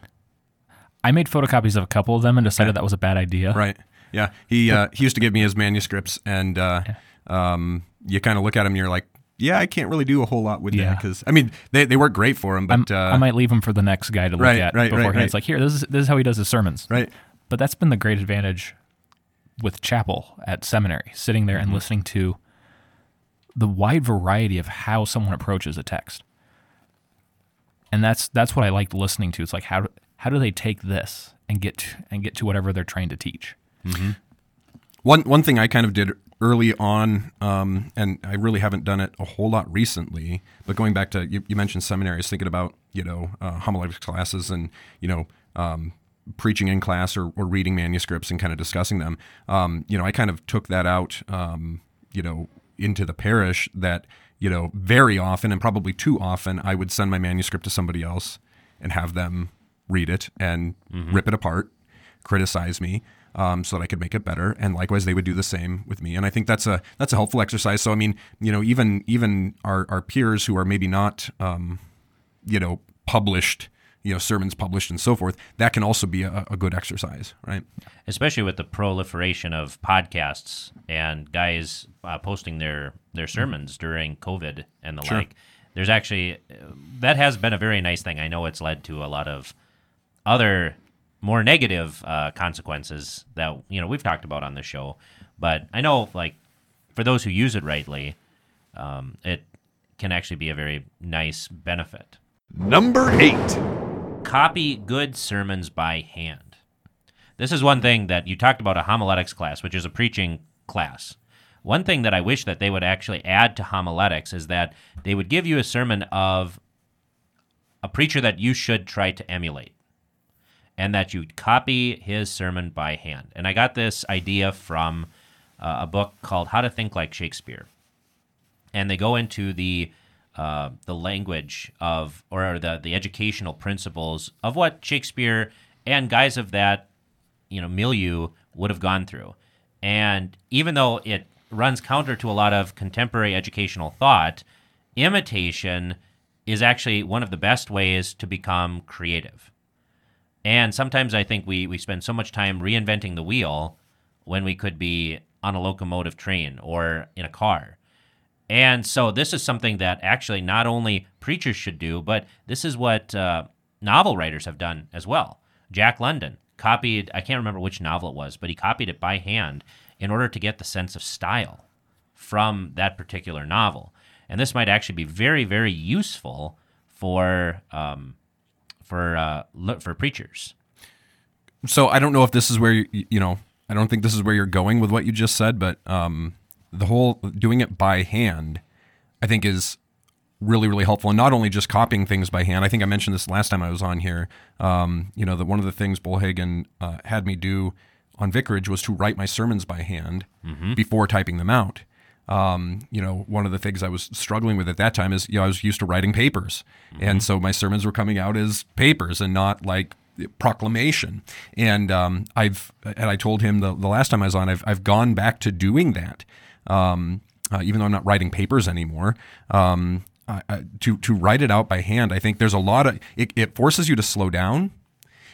I made photocopies of a couple of them and decided that was a bad idea. Right. Yeah. He uh, he used to give me his manuscripts, and uh, um, you kind of look at him, and you're like, yeah, I can't really do a whole lot with that because I mean they, they work great for him, but uh, I might leave them for the next guy to look Right, at right, right, beforehand. right. It's like here, this is this is how he does his sermons. right. But that's been the great advantage with chapel at seminary, sitting there and Mm-hmm. listening to the wide variety of how someone approaches a text. And that's that's what I liked listening to. It's like how how do they take this and get to, and get to whatever they're trying to teach? One one thing I kind of did early on, um, and I really haven't done it a whole lot recently. But going back to you, you mentioned seminaries, thinking about you know uh, homiletics classes and you know um, preaching in class or, or reading manuscripts and kind of discussing them. Um, you know, I kind of took that out. Um, you know, into the parish that you know very often and probably too often I would send my manuscript to somebody else and have them read it and rip it apart, criticize me um, so that I could make it better. And likewise, they would do the same with me. And I think that's a that's a helpful exercise. So I mean, you know, even even our, our peers who are maybe not, um, you know, published, you know, sermons published and so forth, that can also be a, a good exercise, right? especially with the proliferation of podcasts and guys uh, posting their their sermons during COVID and the like. There's actually uh, that has been a very nice thing. I know it's led to a lot of other more negative uh, consequences that you know we've talked about on the show, but I know like for those who use it rightly, um, it can actually be a very nice benefit. Number eight. Copy good sermons by hand. This is one thing that you talked about a homiletics class, which is a preaching class. One thing that I wish that they would actually add to homiletics is that they would give you a sermon of a preacher that you should try to emulate and that you copy his sermon by hand. And I got this idea from uh, a book called How to Think Like Shakespeare. And they go into the uh, the language of or the the educational principles of what Shakespeare and guys of that you know milieu would have gone through. And even though it runs counter to a lot of contemporary educational thought, imitation is actually one of the best ways to become creative. And sometimes I think we, we spend so much time reinventing the wheel when we could be on a locomotive train or in a car. And so this is something that actually not only preachers should do, but this is what uh, novel writers have done as well. Jack London copied, I can't remember which novel it was, but he copied it by hand in order to get the sense of style from that particular novel. And this might actually be very, very useful for um, for uh, for preachers. So I don't know if this is where you, you know I don't think this is where you're going with what you just said, but um, the whole doing it by hand, I think is really really helpful, and not only just copying things by hand. I think I mentioned this last time I was on here. Um, you know that one of the things Bullhagen uh, had me do on vicarage was to write my sermons by hand before typing them out. Um, you know, one of the things I was struggling with at that time is, you know, I was used to writing papers. And so my sermons were coming out as papers and not like proclamation. And um, I've, and I told him the, the last time I was on, I've, I've gone back to doing that. Um, uh, even though I'm not writing papers anymore, um, I, I, to, to write it out by hand, I think there's a lot of, it, it forces you to slow down.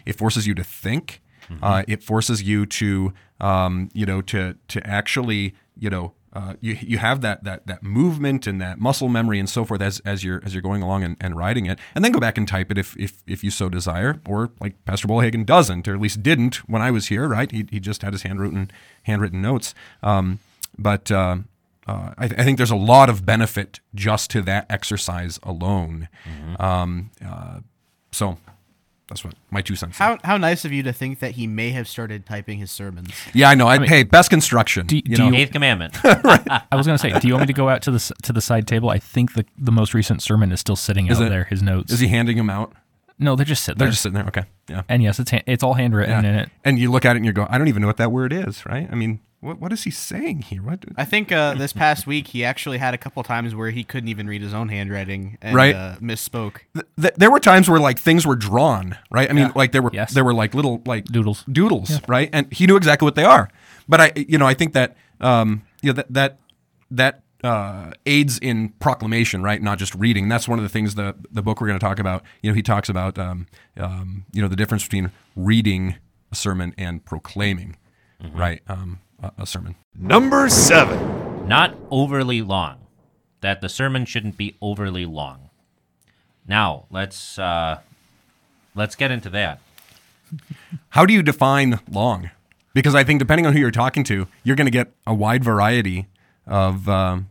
It forces you to think. Uh, it forces you to, um, you know, to to actually, you know, uh, you you have that that that movement and that muscle memory and so forth as as you're as you're going along and, and writing it, and then go back and type it if if if you so desire, or like Pastor Bullhagen doesn't, or at least didn't when I was here, right? He he just had his handwritten handwritten notes. Um, but uh, uh, I, th- I think there's a lot of benefit just to that exercise alone. Um, uh, so that's what my two cents. How how nice of you to think that he may have started typing his sermons. yeah, I know. I, hey, best construction. Do- you do know, you- Eighth commandment. I was going to say, do you want me to go out to the to the side table? I think the the most recent sermon is still sitting out it- there. His notes. is he handing them out? no, they're just sitting They're there. just sitting there. Okay. Yeah. and yes, it's ha- it's all handwritten in it. And you look at it and you go, I don't even know what that word is, right? I mean, what what is he saying here? What? I think uh, this past week he actually had a couple times where he couldn't even read his own handwriting and Right. uh, misspoke. Th- th- there were times where like things were drawn, right? I mean, like there were Yes. there were like little like Doodles. doodles, right? And he knew exactly what they are. But I, you know, I think that um, you know that that that uh, aids in proclamation, right? Not just reading. That's one of the things the the book we're going to talk about. You know, he talks about um, um, you know the difference between reading a sermon and proclaiming, right? Um, a, a sermon. Number seven. not overly long. That the sermon shouldn't be overly long. Now let's uh, let's get into that. How do you define long? Because I think depending on who you're talking to, you're going to get a wide variety of um,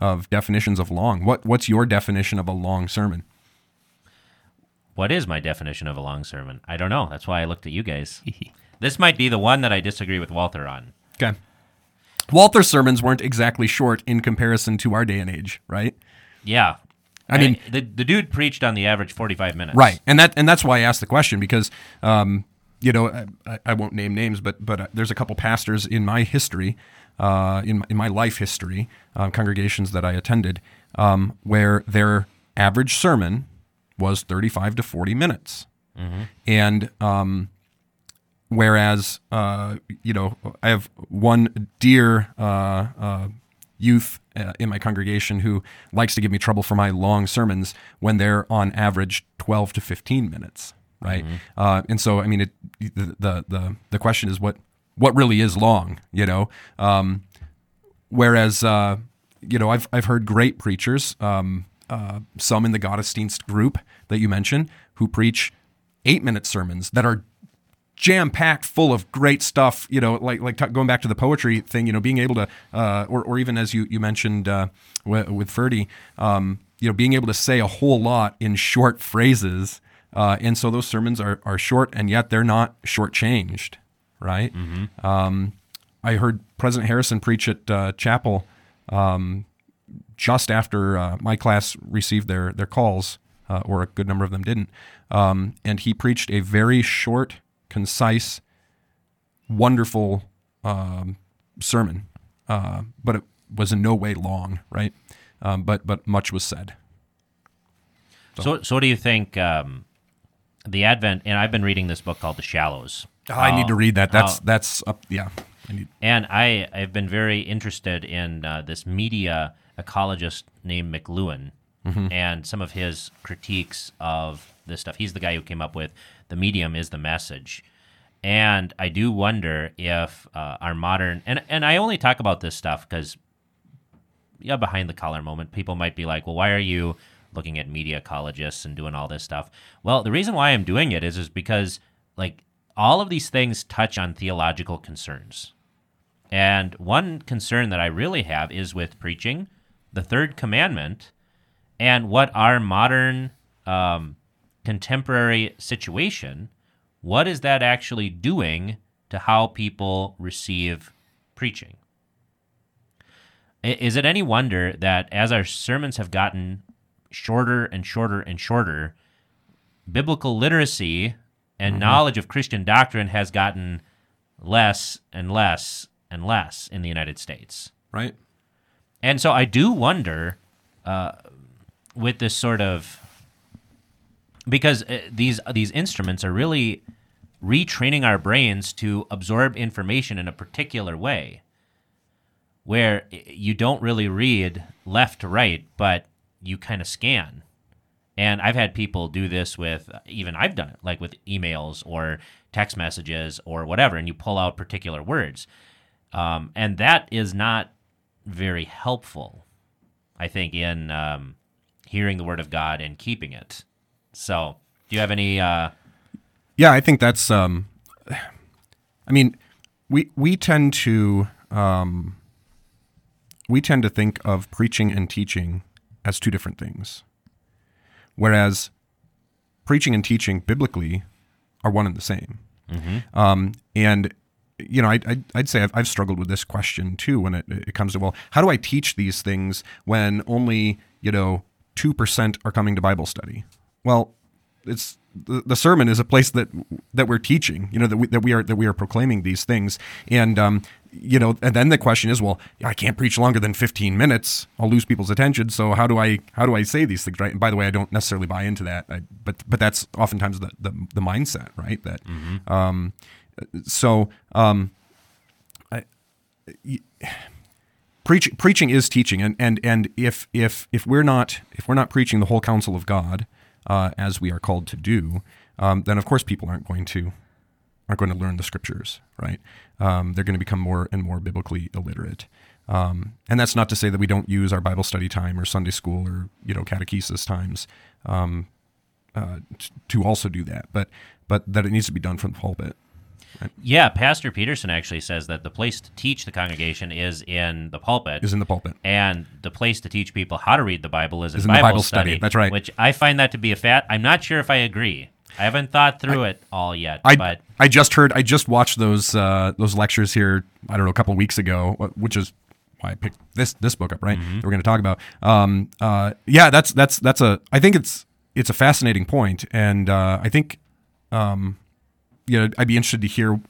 of definitions of long. What what's your definition of a long sermon? what is my definition of a long sermon? I don't know. That's why I looked at you guys. this might be the one that I disagree with Walther on. Okay. Walther's sermons weren't exactly short in comparison to our day and age, right? Yeah. I mean- the the dude preached on the average 45 minutes. Right, and that and that's why I asked the question because, um, you know, I, I won't name names, but but uh, there's a couple pastors in my history, uh, in my, in my life history, uh, congregations that I attended, um, where their average sermon was 35 to 40 minutes, and um, whereas uh, you know I have one dear uh, uh, youth uh, in my congregation who likes to give me trouble for my long sermons when they're on average 12 to 15 minutes right? Uh, and so I mean it the, the the the question is what what really is long you know? Um, whereas uh, you know I've I've heard great preachers um, uh, some in the Gottesdienst group that you mentioned who preach eight minute sermons that are jam packed full of great stuff. You know, like like t- going back to the poetry thing. You know, being able to, uh, or or even as you you mentioned uh, with, with Forde, um, you know, being able to say a whole lot in short phrases. Uh, and so those sermons are are short, and yet they're not shortchanged, right? Um, I heard President Harrison preach at uh, chapel um, just after uh, my class received their their calls, uh, or a good number of them didn't, um, and he preached a very short, concise, wonderful um, sermon, uh, but it was in no way long, right? Um, but but much was said. So, so what do you think um, the Advent? And I've been reading this book called The Shallows. I need to read that. That's how- that's up. Yeah, I need. And I have been very interested in uh, this media ecologist named McLuhan and some of his critiques of this stuff. He's the guy who came up with the medium is the message. And I do wonder if uh, our modern and and I only talk about this stuff because yeah, behind the collar moment, people might be like, well, why are you looking at media ecologists and doing all this stuff? Well, the reason why I'm doing it is is because like all of these things touch on theological concerns. And one concern that I really have is with preaching, the third commandment, and what our modern um, contemporary situation, what is that actually doing to how people receive preaching? Is it any wonder that as our sermons have gotten shorter and shorter and shorter, biblical literacy and knowledge of Christian doctrine has gotten less and less and less in the United States? Right. And so I do wonder uh, with this sort of because uh, these these instruments are really retraining our brains to absorb information in a particular way where you don't really read left to right but you kind of scan and I've had people do this with even I've done it like with emails or text messages or whatever and you pull out particular words um, and that is not very helpful, I think, in um, hearing the word of God and keeping it. So, do you have any? Uh, Yeah, I think that's. Um, I mean, we we tend to um, we tend to think of preaching and teaching as two different things, whereas preaching and teaching biblically are one and the same. Um, and you know, I'd, I'd, I'd say I've, I've struggled with this question too when it, it comes to well, how do I teach these things when only you know two percent are coming to Bible study? Well, it's the, the sermon is a place that that we're teaching you know that we, that we are that we are proclaiming these things. And um you know and then the question is well i can't preach longer than 15 minutes. I'll lose people's attention. So how do i how do i say these things right? And by the way i don't necessarily buy into that. I, but but that's oftentimes the the, the mindset right? That um so um I, y- preach, preaching is teaching. And, and and if if if we're not if we're not preaching the whole counsel of god uh, as we are called to do um, then of course people aren't going to aren't going to learn the scriptures right? Um, they're going to become more and more biblically illiterate. Um, and that's not to say that we don't use our bible study time or sunday school or you know catechesis times um, uh, to also do that but but that it needs to be done from the pulpit Yeah, Pastor Peterson actually says that the place to teach the congregation is in the pulpit. Is in the pulpit. and the place to teach people how to read the Bible is in, Is in the Bible study. That's right. Which I find that to be a fat. I'm not sure if I agree. I haven't thought through it all yet, I but I just heard I just watched those uh, those lectures here. I don't know a couple of weeks ago, which is why I picked this this book up. Right, that we're going to talk about. Um, uh, yeah, that's that's that's a. I think it's it's a fascinating point, and uh, I think um, you know I'd be interested to hear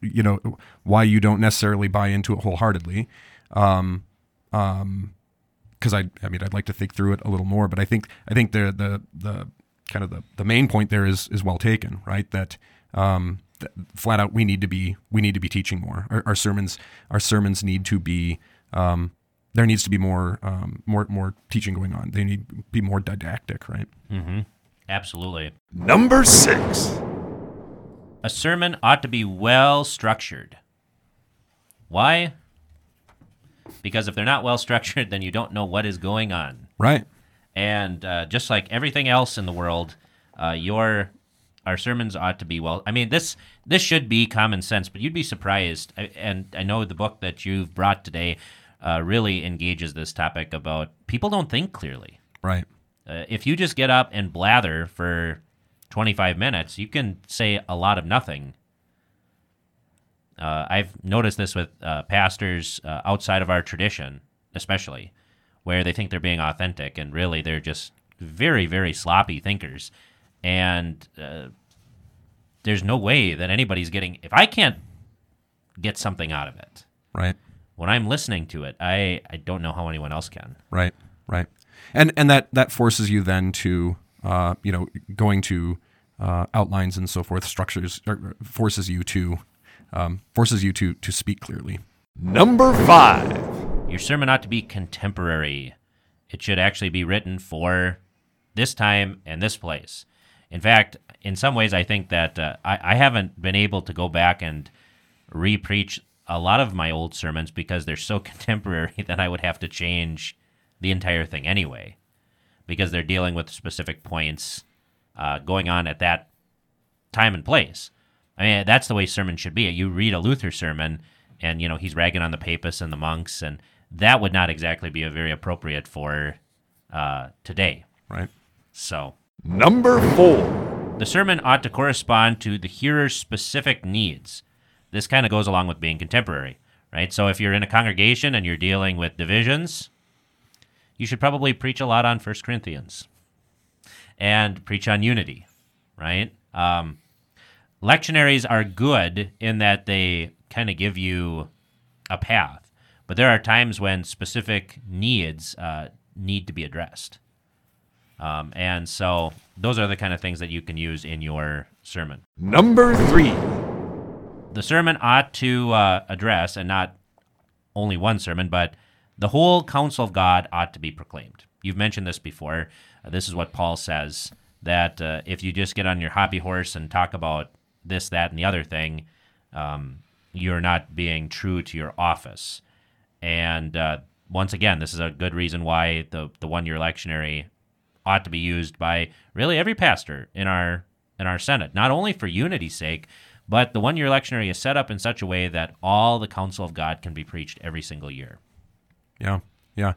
you know why you don't necessarily buy into it wholeheartedly. Um, um, because I, I mean, I'd like to think through it a little more, but I think, I think the, the, the kind of the, the main point there is, is well taken, right? That, um, that flat out, we need to be, we need to be teaching more. Our, our sermons, our sermons need to be, um, there needs to be more, um, more, more teaching going on. They need to be more didactic, right? absolutely. Number six. A sermon ought to be well structured. Why? Because if they're not well structured, then you don't know what is going on. Right. And uh, just like everything else in the world, uh, your our sermons ought to be well. I mean, this this should be common sense, but you'd be surprised. I- And I know the book that you've brought today uh, really engages this topic about people don't think clearly. Right. Uh, if you just get up and blather for 25 minutes, you can say a lot of nothing. Uh, I've noticed this with uh, pastors uh, outside of our tradition, especially, where they think they're being authentic and really they're just very, very sloppy thinkers. And uh, there's no way that anybody's getting, if I can't get something out of it Right. when I'm listening to it, I, I don't know how anyone else can. Right, right, and and that that forces you then to uh, you know going to uh, outlines and so forth, structures or forces you to um, forces you to to speak clearly. Number five. Your sermon ought to be contemporary. It should actually be written for this time and this place. In fact, in some ways, I think that uh, I, I haven't been able to go back and re-preach a lot of my old sermons because they're so contemporary that I would have to change the entire thing anyway, because they're dealing with specific points uh, going on at that time and place. I mean, that's the way sermons should be. You read a Luther sermon, and you know he's ragging on the papists and the monks, and that would not exactly be a very appropriate for uh, today. Right. So Number four. the sermon ought to correspond to the hearer's specific needs. This kind of goes along with being contemporary, right? So if you're in a congregation and you're dealing with divisions, you should probably preach a lot on 1 Corinthians and preach on unity, right? Um, lectionaries are good in that they kind of give you a path, but there are times when specific needs uh, need to be addressed. Um, and so those are the kind of things that you can use in your sermon. Number three. The sermon ought to uh, address, and not only one sermon, but the whole counsel of God ought to be proclaimed. You've mentioned this before. Uh, this is what Paul says that uh, if you just get on your hobby horse and talk about this, that, and the other thing, um, you're not being true to your office. And uh, once again, this is a good reason why the, the one year lectionary ought to be used by really every pastor in our in our Synod, not only for unity's sake, but the one year lectionary is set up in such a way that all the counsel of God can be preached every single year. Yeah, yeah,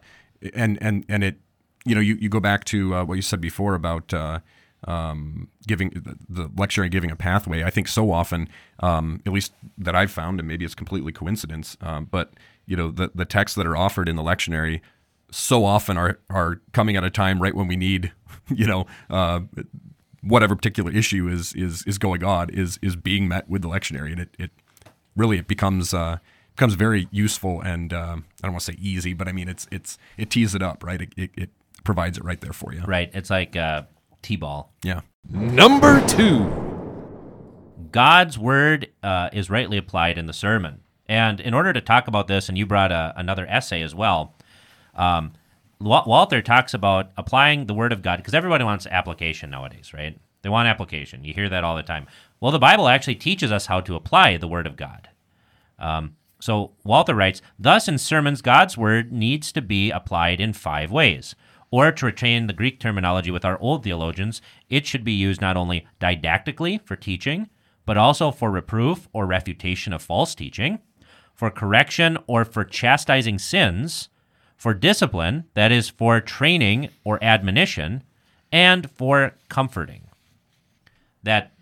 and and and it, you know, you, you go back to uh, what you said before about uh, um, giving the, the lectionary giving a pathway. I think so often, um, at least that I've found, and maybe it's completely coincidence, um, but you know, the the texts that are offered in the lectionary so often are are coming at a time right when we need, you know. Uh, whatever particular issue is is is going on is is being met with the lectionary, and it, it really it becomes uh, becomes very useful and um, I don't want to say easy, but I mean it's it's it tees it up right. It, it, it provides it right there for you. Right? It's like uh, t-ball. Yeah. Number two. God's word uh, is rightly applied in the sermon. And in order to talk about this, and you brought a, another essay as well, um, Walther talks about applying the word of God because everybody wants application nowadays, right? They want application. You hear that all the time. Well, the Bible actually teaches us how to apply the word of God. Um, so Walther writes, thus in sermons, God's word needs to be applied in five ways. Or to retain the Greek terminology with our old theologians, it should be used not only didactically for teaching, but also for reproof or refutation of false teaching, for correction or for chastising sins, for discipline, that is, for training or admonition, and for comforting. That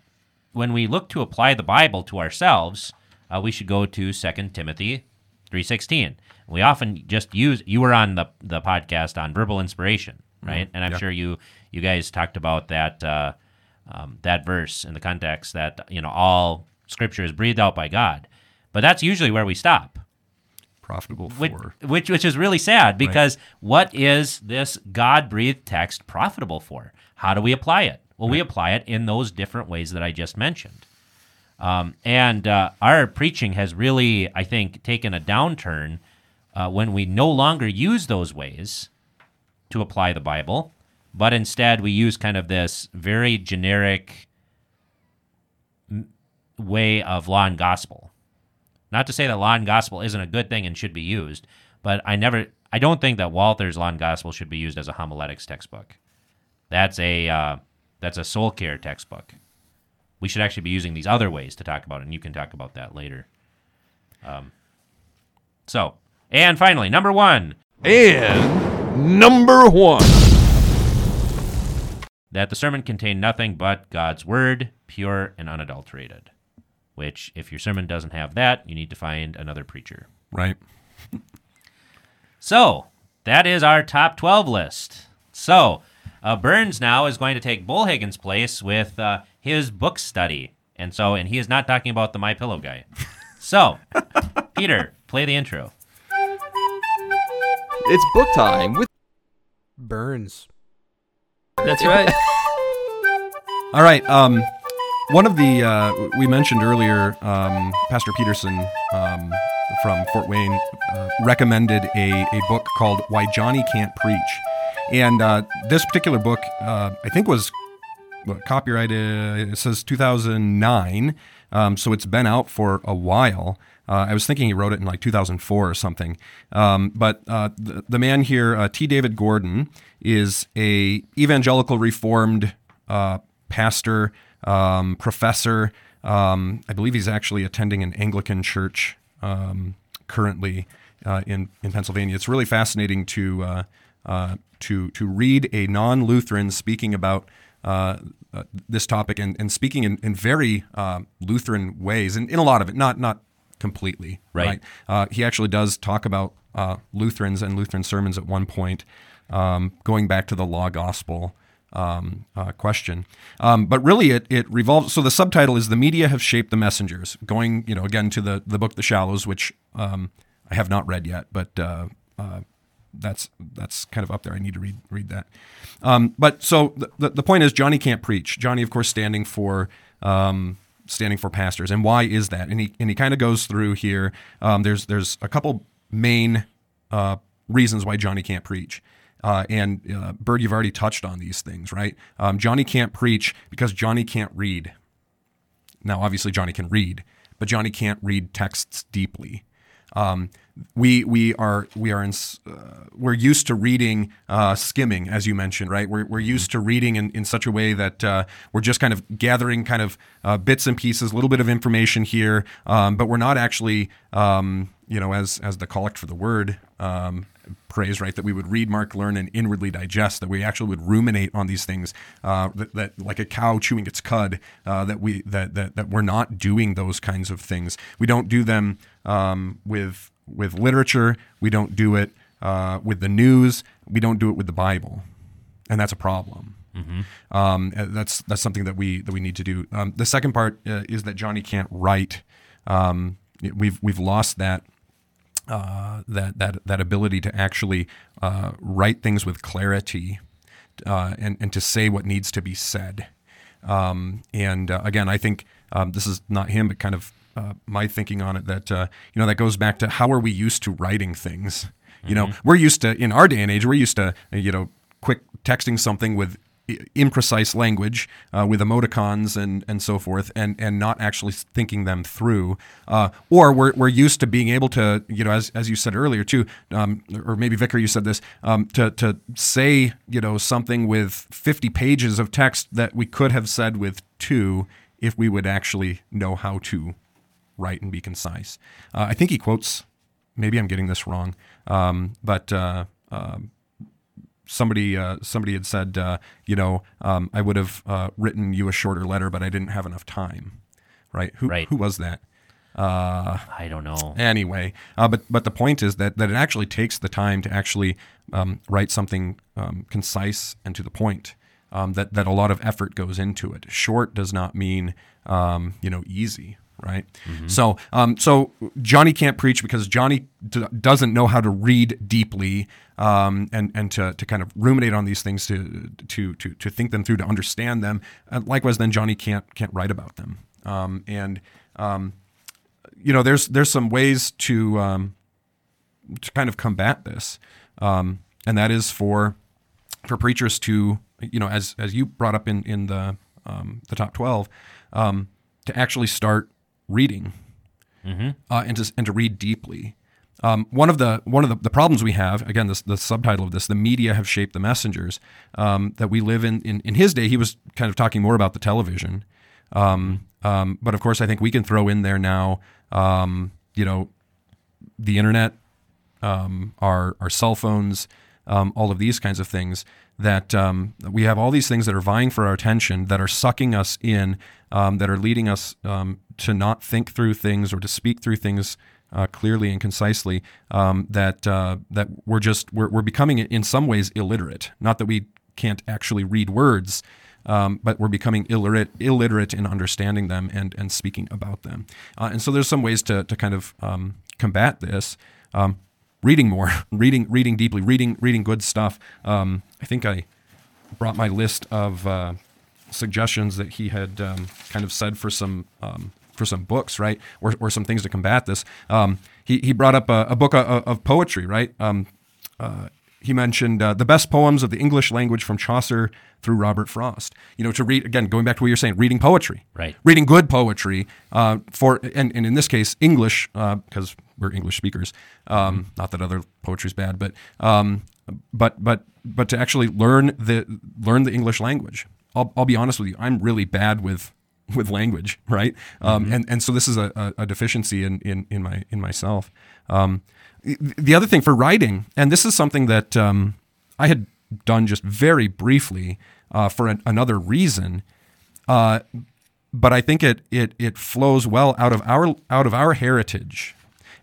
when we look to apply the Bible to ourselves, uh, we should go to 2 Timothy 3.16. We often just use, you were on the, the podcast on verbal inspiration, right? and I'm sure you, you guys talked about that, uh, um, that verse in the context that, you know, all scripture is breathed out by God. But that's usually where we stop Profitable for. which which is really sad because what is this God breathed text profitable for? How do we apply it? Well, we apply it in those different ways that I just mentioned. Um, and uh, our preaching has really, I think, taken a downturn uh, when we no longer use those ways to apply the Bible, but instead we use kind of this very generic way of law and gospel. Not to say that law and gospel isn't a good thing and should be used, but I never, I don't think that Walther's law and gospel should be used as a homiletics textbook. That's a uh, that's a soul care textbook. We should actually be using these other ways to talk about it, and you can talk about that later. Um, so, and finally, number one, And number one. that the sermon contained nothing but God's word, pure and unadulterated. Which, if your sermon doesn't have that, you need to find another preacher. Right. So that is our top 12 list. So uh, Burns now is going to take Bullhagen's place with uh, his book study, and so and he is not talking about the My Pillow guy. So Peter, play the intro. It's book time with Burns. That's right. All right. Um, one of the uh, we mentioned earlier, um, Pastor Peterson um, from Fort Wayne uh, recommended a, a book called "Why Johnny Can't Preach," and uh, this particular book, uh, I think, was what, copyrighted. It says 2009, um, so it's been out for a while. Uh, I was thinking he wrote it in like 2004 or something. Um, but uh, the, the man here, uh, T. David Gordon, is a evangelical Reformed uh, pastor, um, professor. Um, I believe he's actually attending an Anglican church um, currently uh, in in Pennsylvania. It's really fascinating to uh, uh, to to read a non-Lutheran speaking about uh, uh, this topic and, and speaking in, in very uh, Lutheran ways, and in a lot of it, not not completely. Right. Uh, he actually does talk about uh, Lutherans and Lutheran sermons at one point, um, going back to the law gospel um, uh, question. Um, but really, it, it revolves. So the subtitle is "The Media Have Shaped the Messengers." Going, you know, again to the the book "The Shallows," which um, I have not read yet, but uh, uh, that's that's kind of up there. I need to read read that. Um, but so the, the point is, Johnny can't preach. Johnny, of course, standing for. Um, standing for pastors and why is that and he and he kind of goes through here um, there's there's a couple main uh, reasons why Johnny can't preach uh, and uh, Bird, you've already touched on these things, right? Um, Johnny can't preach because Johnny can't read. Now, obviously, Johnny can read, but Johnny can't read texts deeply. Um, we we are we are in, uh, we're used to reading uh, skimming, as you mentioned, right? We're, we're used to reading in, in such a way that uh, we're just kind of gathering kind of uh, bits and pieces, a little bit of information here, um, but we're not actually, um, you know, as as the collect for the word um, praise, right? That we would read, mark, learn, and inwardly digest. That we actually would ruminate on these things. Uh, that, that like a cow chewing its cud. Uh, that we that, that that we're not doing those kinds of things. We don't do them um, with with literature. We don't do it uh, with the news. We don't do it with the Bible, and that's a problem. Um, uh, that's that's something that we that we need to do. Um, the second part uh, is that Johnny can't write. Um, we've we've lost that uh, that that that ability to actually uh, write things with clarity uh, and and to say what needs to be said. Um, and uh, again, I think um, this is not him, but kind of uh, my thinking on it. That uh, you know that goes back to how are we used to writing things. You know, we're used to in our day and age, we're used to you know quick texting something with imprecise language uh, with emoticons and, and so forth and, and not actually thinking them through uh, or we're, we're used to being able to you know as, as you said earlier too um, or maybe Vicar you said this um, to, to say you know something with 50 pages of text that we could have said with two if we would actually know how to write and be concise. Uh, I think he quotes, maybe I'm getting this wrong, um, but uh, um somebody uh, somebody had said, uh, you know, um, I would have uh, written you a shorter letter, but I didn't have enough time. Right? Who Right. who was that? I don't know. Anyway, uh, but but the point is that that it actually takes the time to actually um, write something um, concise and to the point. Um, that that a lot of effort goes into it. Short does not mean um, you know easy, right? So um, so Johnny can't preach because Johnny d- doesn't know how to read deeply um, and and to, to kind of ruminate on these things to to to to think them through to understand them. And likewise, then Johnny can't can't write about them. Um, and um, you know, there's there's some ways to um, to kind of combat this, um, and that is for for preachers to you know, as as you brought up in in the um, the top twelve, um, to actually start reading uh, and to and to read deeply. Um, one of the one of the, the problems we have again this, the subtitle of this the media have shaped the messengers um, that we live in, in in his day he was kind of talking more about the television um, um, but of course I think we can throw in there now um, you know the internet um, our our cell phones, um, all of these kinds of things. That um, we have all these things that are vying for our attention, that are sucking us in, um, that are leading us um, to not think through things or to speak through things uh, clearly and concisely. Um, that uh, that we're just we're, we're becoming in some ways illiterate. Not that we can't actually read words, um, but we're becoming illiterate, illiterate in understanding them and, and speaking about them. Uh, and so there's some ways to, to kind of um, combat this. Um, reading more, reading, reading deeply, reading, reading good stuff. Um, I think I brought my list of uh, suggestions that he had um, kind of said for some um, for some books, right, or, or some things to combat this. Um, he, he brought up a, a book of, of poetry, right. Um, uh, he mentioned uh, the best poems of the English language from Chaucer through Robert Frost. You know, to read again, going back to what you're saying, reading poetry, Right. Reading good poetry uh, for, and, and in this case, English because we're English speakers. Um, Not that other poetry's bad, but um, but but but to actually learn the learn the English language. I'll, I'll be honest with you, I'm really bad with with language, right? Um, and and so this is a, a, deficiency in, in in my in myself. Um, the- the other thing for writing, and this is something that um, I had done just very briefly uh, for an, another reason, uh, but I think it it it flows well out of our out of our heritage,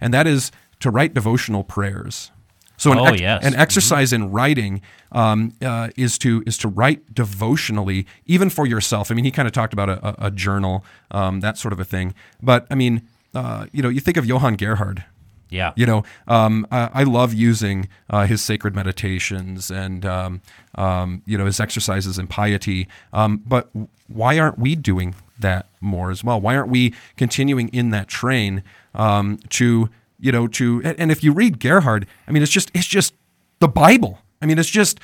and that is to write devotional prayers. So an, Oh, ex- yes. an exercise in writing um, uh, is to is to write devotionally, even for yourself. I mean, he kind of talked about a, a, a journal, um, that sort of a thing. But I mean, uh, you know, you think of Johann Gerhard. Yeah. You know, um, I, I love using uh, his sacred meditations and um, um, you know his exercises in piety. Um, but why aren't we doing that more as well? Why aren't we continuing in that train um, to you know to and, if you read Gerhard, I mean, it's just it's just the Bible. I mean, it's just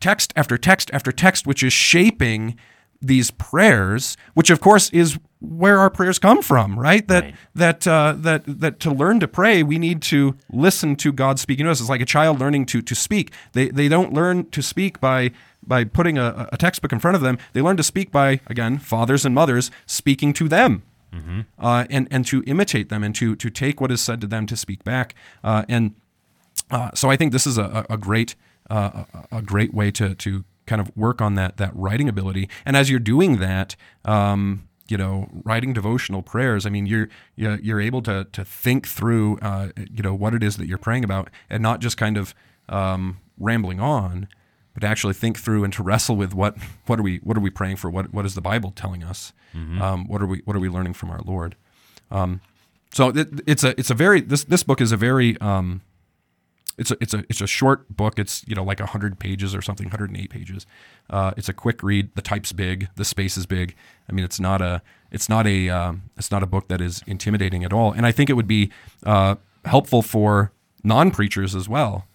text after text after text, which is shaping these prayers, which of course is where our prayers come from, right? That Right. that uh, that that to learn to pray, we need to listen to God speaking to us. It's like a child learning to to speak. They they don't learn to speak by by putting a, a textbook in front of them. They learn to speak by again fathers and mothers speaking to them. Uh, and and to imitate them and to to take what is said to them to speak back uh, and uh, so I think this is a, a great uh, a great way to to kind of work on that that writing ability. And as you're doing that, um, you know, writing devotional prayers. I mean, you're you're, you're able to to think through, uh, you know, what it is that you're praying about, and not just kind of um, rambling on, but to actually think through and to wrestle with what what are we what are we praying for? What what is the Bible telling us? Um, what are we what are we learning from our Lord? Um, so it, it's a it's a very this this book is a very um, it's a it's a it's a short book. It's you know like hundred pages or something, hundred and eight pages. Uh, it's a quick read. The type's big. The space is big. I mean, it's not a it's not a um, it's not a book that is intimidating at all. And I think it would be uh, helpful for non preachers as well.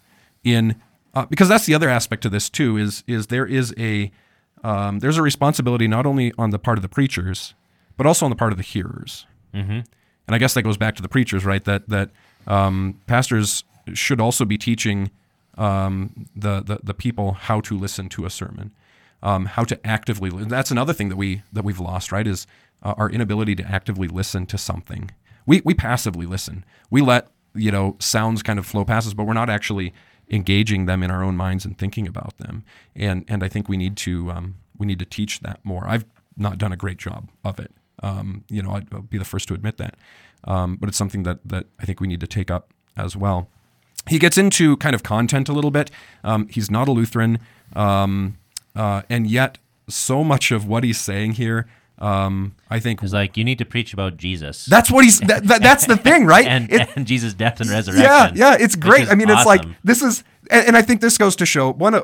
In uh, because that's the other aspect to this too is is there is a um, there's a responsibility not only on the part of the preachers but also on the part of the hearers. And I guess that goes back to the preachers, right? That that um, pastors should also be teaching um, the, the the people how to listen to a sermon. um, how to actively. That's another thing that we that we've lost, right? Is uh, our inability to actively listen to something. We we passively listen. We let you know sounds kind of flow past us, but we're not actually engaging them in our own minds and thinking about them. And and I think we need to um, we need to teach that more. I've not done a great job of it. Um, you know, I'd, I'll be the first to admit that. Um, but it's something that that I think we need to take up as well. He gets into kind of content a little bit. Um, he's not a Lutheran, um, uh, and yet so much of what he's saying here, um, I think It's like you need to preach about Jesus. that's what he's. That, that, that's the thing, right? and, It- and Jesus' death and resurrection. yeah, yeah, it's great. I mean, it's like this is, and, and I think this goes to show one. Of,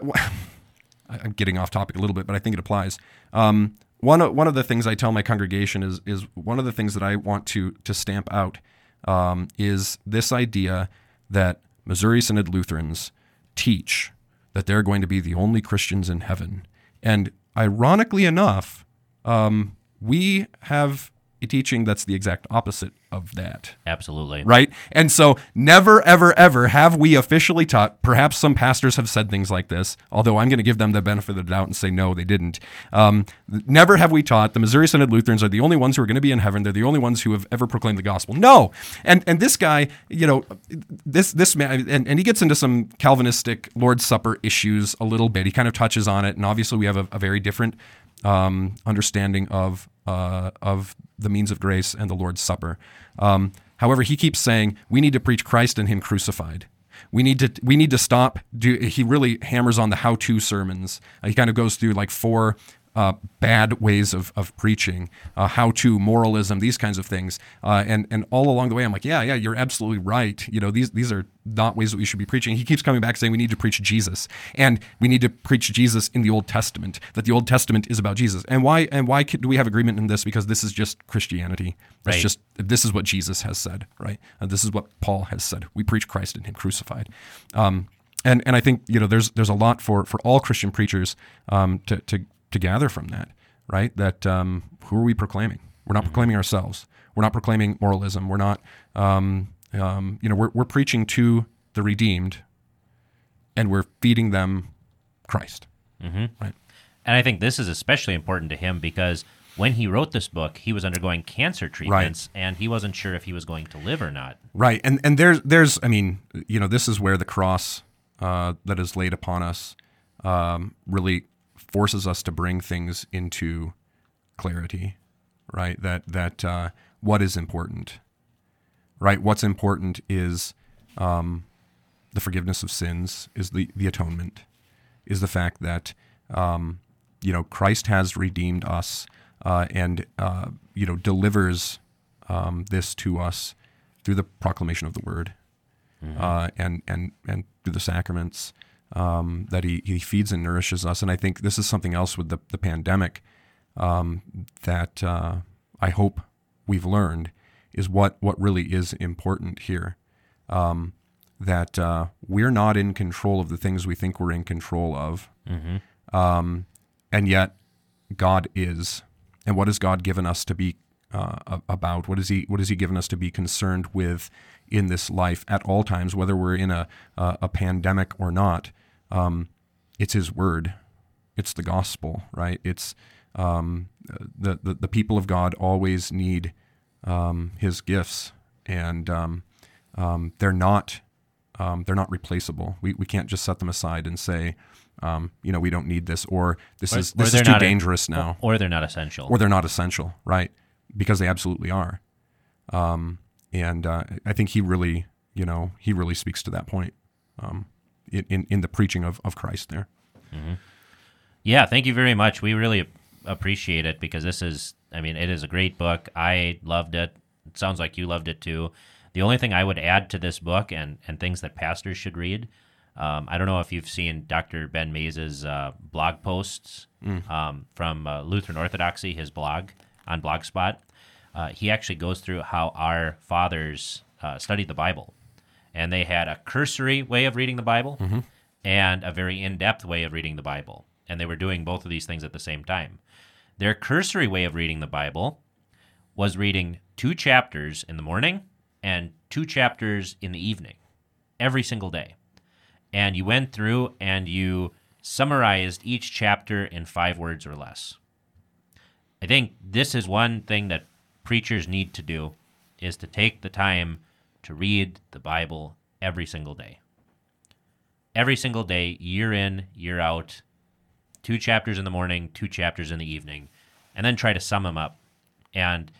I'm getting off topic a little bit, but I think it applies. Um, one of, one of the things I tell my congregation is is one of the things that I want to to stamp out um, is this idea that Missouri Synod Lutherans teach that they're going to be the only Christians in heaven, and ironically enough, um, we have a teaching that's the exact opposite of that Absolutely. right? And so, never, ever, ever have we officially taught. Perhaps some pastors have said things like this, although I'm going to give them the benefit of the doubt and say no, they didn't. Um, never have we taught the Missouri Synod Lutherans are the only ones who are going to be in heaven. They're the only ones who have ever proclaimed the gospel. No, and and this guy, you know, this this man, and, and he gets into some Calvinistic Lord's Supper issues a little bit. He kind of touches on it, and obviously we have a, a very different um, understanding of uh, of the means of grace and the Lord's Supper. Um, however, he keeps saying we need to preach Christ and Him crucified. We need to we need to stop. Do he really hammers on the how-to sermons? He kind of goes through like four uh, bad ways of, of preaching, uh, how to moralism, these kinds of things. Uh, and and all along the way, I'm like, yeah, yeah, you're absolutely right. You know, these these are not ways that we should be preaching. He keeps coming back saying we need to preach Jesus, and we need to preach Jesus in the Old Testament. That the Old Testament is about Jesus. And why and why do we have agreement in this? Because this is just Christianity. That's Right. just this is what Jesus has said, right? And this is what Paul has said. We preach Christ and Him crucified. Um, and and I think you know there's there's a lot for for all Christian preachers um, to to to gather from that, right? That um, who are we proclaiming? We're not proclaiming ourselves. We're not proclaiming moralism. We're not, um, um, you know, we're we're preaching to the redeemed, and we're feeding them Christ. Right. And I think this is especially important to him because when he wrote this book, he was undergoing cancer treatments and he wasn't sure if he was going to live or not. Right, and and there's there's I mean you know this is where the cross uh, that is laid upon us um, really forces us to bring things into clarity, right? That that uh, what is important, right? What's important is um, the forgiveness of sins, is the the atonement, is the fact that um, you know Christ has redeemed us uh, and uh, you know delivers um, this to us through the proclamation of the word uh, and and and through the sacraments um, that he, he feeds and nourishes us. And I think this is something else with the, the pandemic um, that uh, I hope we've learned is what what really is important here. Um, that uh, we're not in control of the things we think we're in control of, um, and yet God is. And what has God given us to be uh, about? What is He? What has He given us to be concerned with in this life at all times, whether we're in a a, a pandemic or not? Um, it's His Word. It's the gospel, right? It's um, the, the the people of God always need um, His gifts, and um, um, they're not um, they're not replaceable. We, we can't just set them aside and say, um, you know, we don't need this, or this Or- is this is too not a- dangerous now, Or they're not essential. or they're not essential, right? Because they absolutely are. Um, and uh, I think he really, you know, he really speaks to that point um, in, in in the preaching of, of Christ there. Yeah, thank you very much. We really appreciate it because this is, I mean, it is a great book. I loved it. It sounds like you loved it too. The only thing I would add to this book and, and things that pastors should read, um, I don't know if you've seen Dr. Ben Mayes' uh, blog posts um, from uh, Lutheran Orthodoxy, his blog on Blogspot. Uh, he actually goes through how our fathers uh, studied the Bible. And they had a cursory way of reading the Bible and a very in depth way of reading the Bible. And they were doing both of these things at the same time. Their cursory way of reading the Bible was reading two chapters in the morning and two chapters in the evening every single day. And you went through and you summarized each chapter in five words or less. I think this is one thing that preachers need to do is to take the time to read the Bible every single day. Every single day, year in, year out, two chapters in the morning, two chapters in the evening, and then try to sum them up. And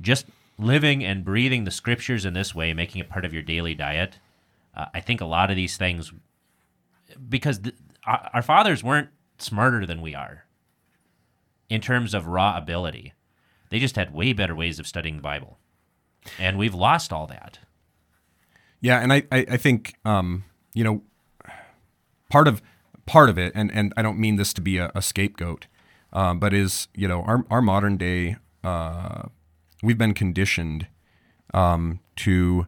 just living and breathing the scriptures in this way, making it part of your daily diet, uh, I think a lot of these things, because th- our, our fathers weren't smarter than we are in terms of raw ability. They just had way better ways of studying the Bible. And we've lost all that. Yeah, and I, I, I think um, you know part of part of it, and, and I don't mean this to be a, a scapegoat, um, but is you know our our modern day uh, we've been conditioned um, to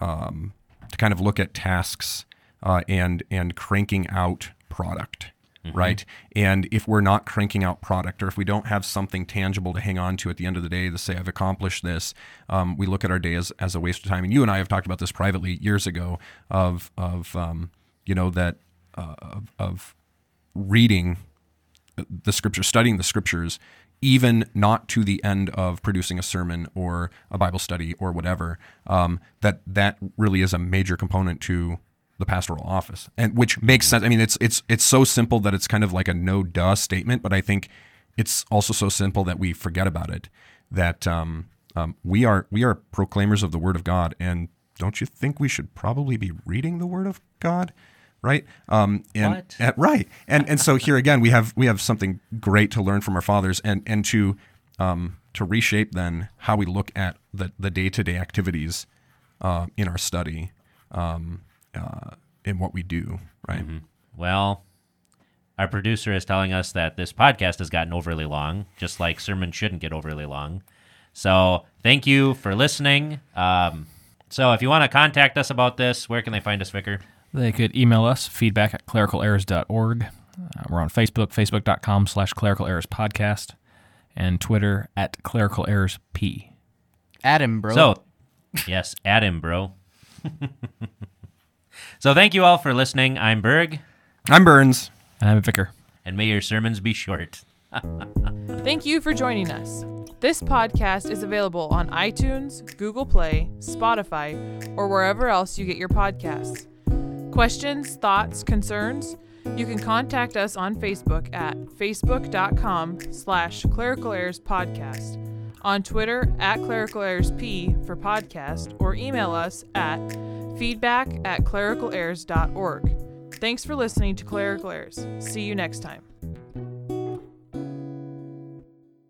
um, to kind of look at tasks uh, and and cranking out product. Right. And if we're not cranking out product or if we don't have something tangible to hang on to at the end of the day to say, I've accomplished this, um, we look at our day as, as a waste of time. And you and I have talked about this privately years ago of, of um, you know, that uh, of, of reading the scriptures, studying the scriptures, even not to the end of producing a sermon or a Bible study or whatever, um, that that really is a major component to the pastoral office, and which makes sense. I mean, it's it's it's so simple that it's kind of like a no duh statement, but I think it's also so simple that we forget about it. That um, um, we are we are proclaimers of the Word of God, and don't you think we should probably be reading the Word of God? right? Um, and, right, and and so here again we have we have something great to learn from our fathers, and and to um, to reshape then how we look at the the day to day activities uh, in our study, um, uh, in what we do, right? Well, our producer is telling us that this podcast has gotten overly long, just like sermons shouldn't get overly long. So thank you for listening. Um, so if you want to contact us about this, where can they find us, Vicar? They could email us feedback at clericalerrors.org. Uh, we're on Facebook, facebook.com slash clerical errors podcast, and Twitter at clerical errors p. Adam, bro. So, yes, add him, bro. so thank you all for listening. I'm Berg, I'm Burns. And I'm a vicar. and may your sermons be short. Thank you for joining us. This podcast is available on iTunes, Google Play, Spotify, or wherever else you get your podcasts. Questions, thoughts, concerns? You can contact us on Facebook at facebook.com slash clerical errors podcast, on Twitter at clerical errors p for podcast, or email us at feedback at clericalerrors.org. Thanks for listening to Clerical Errors. See you next time.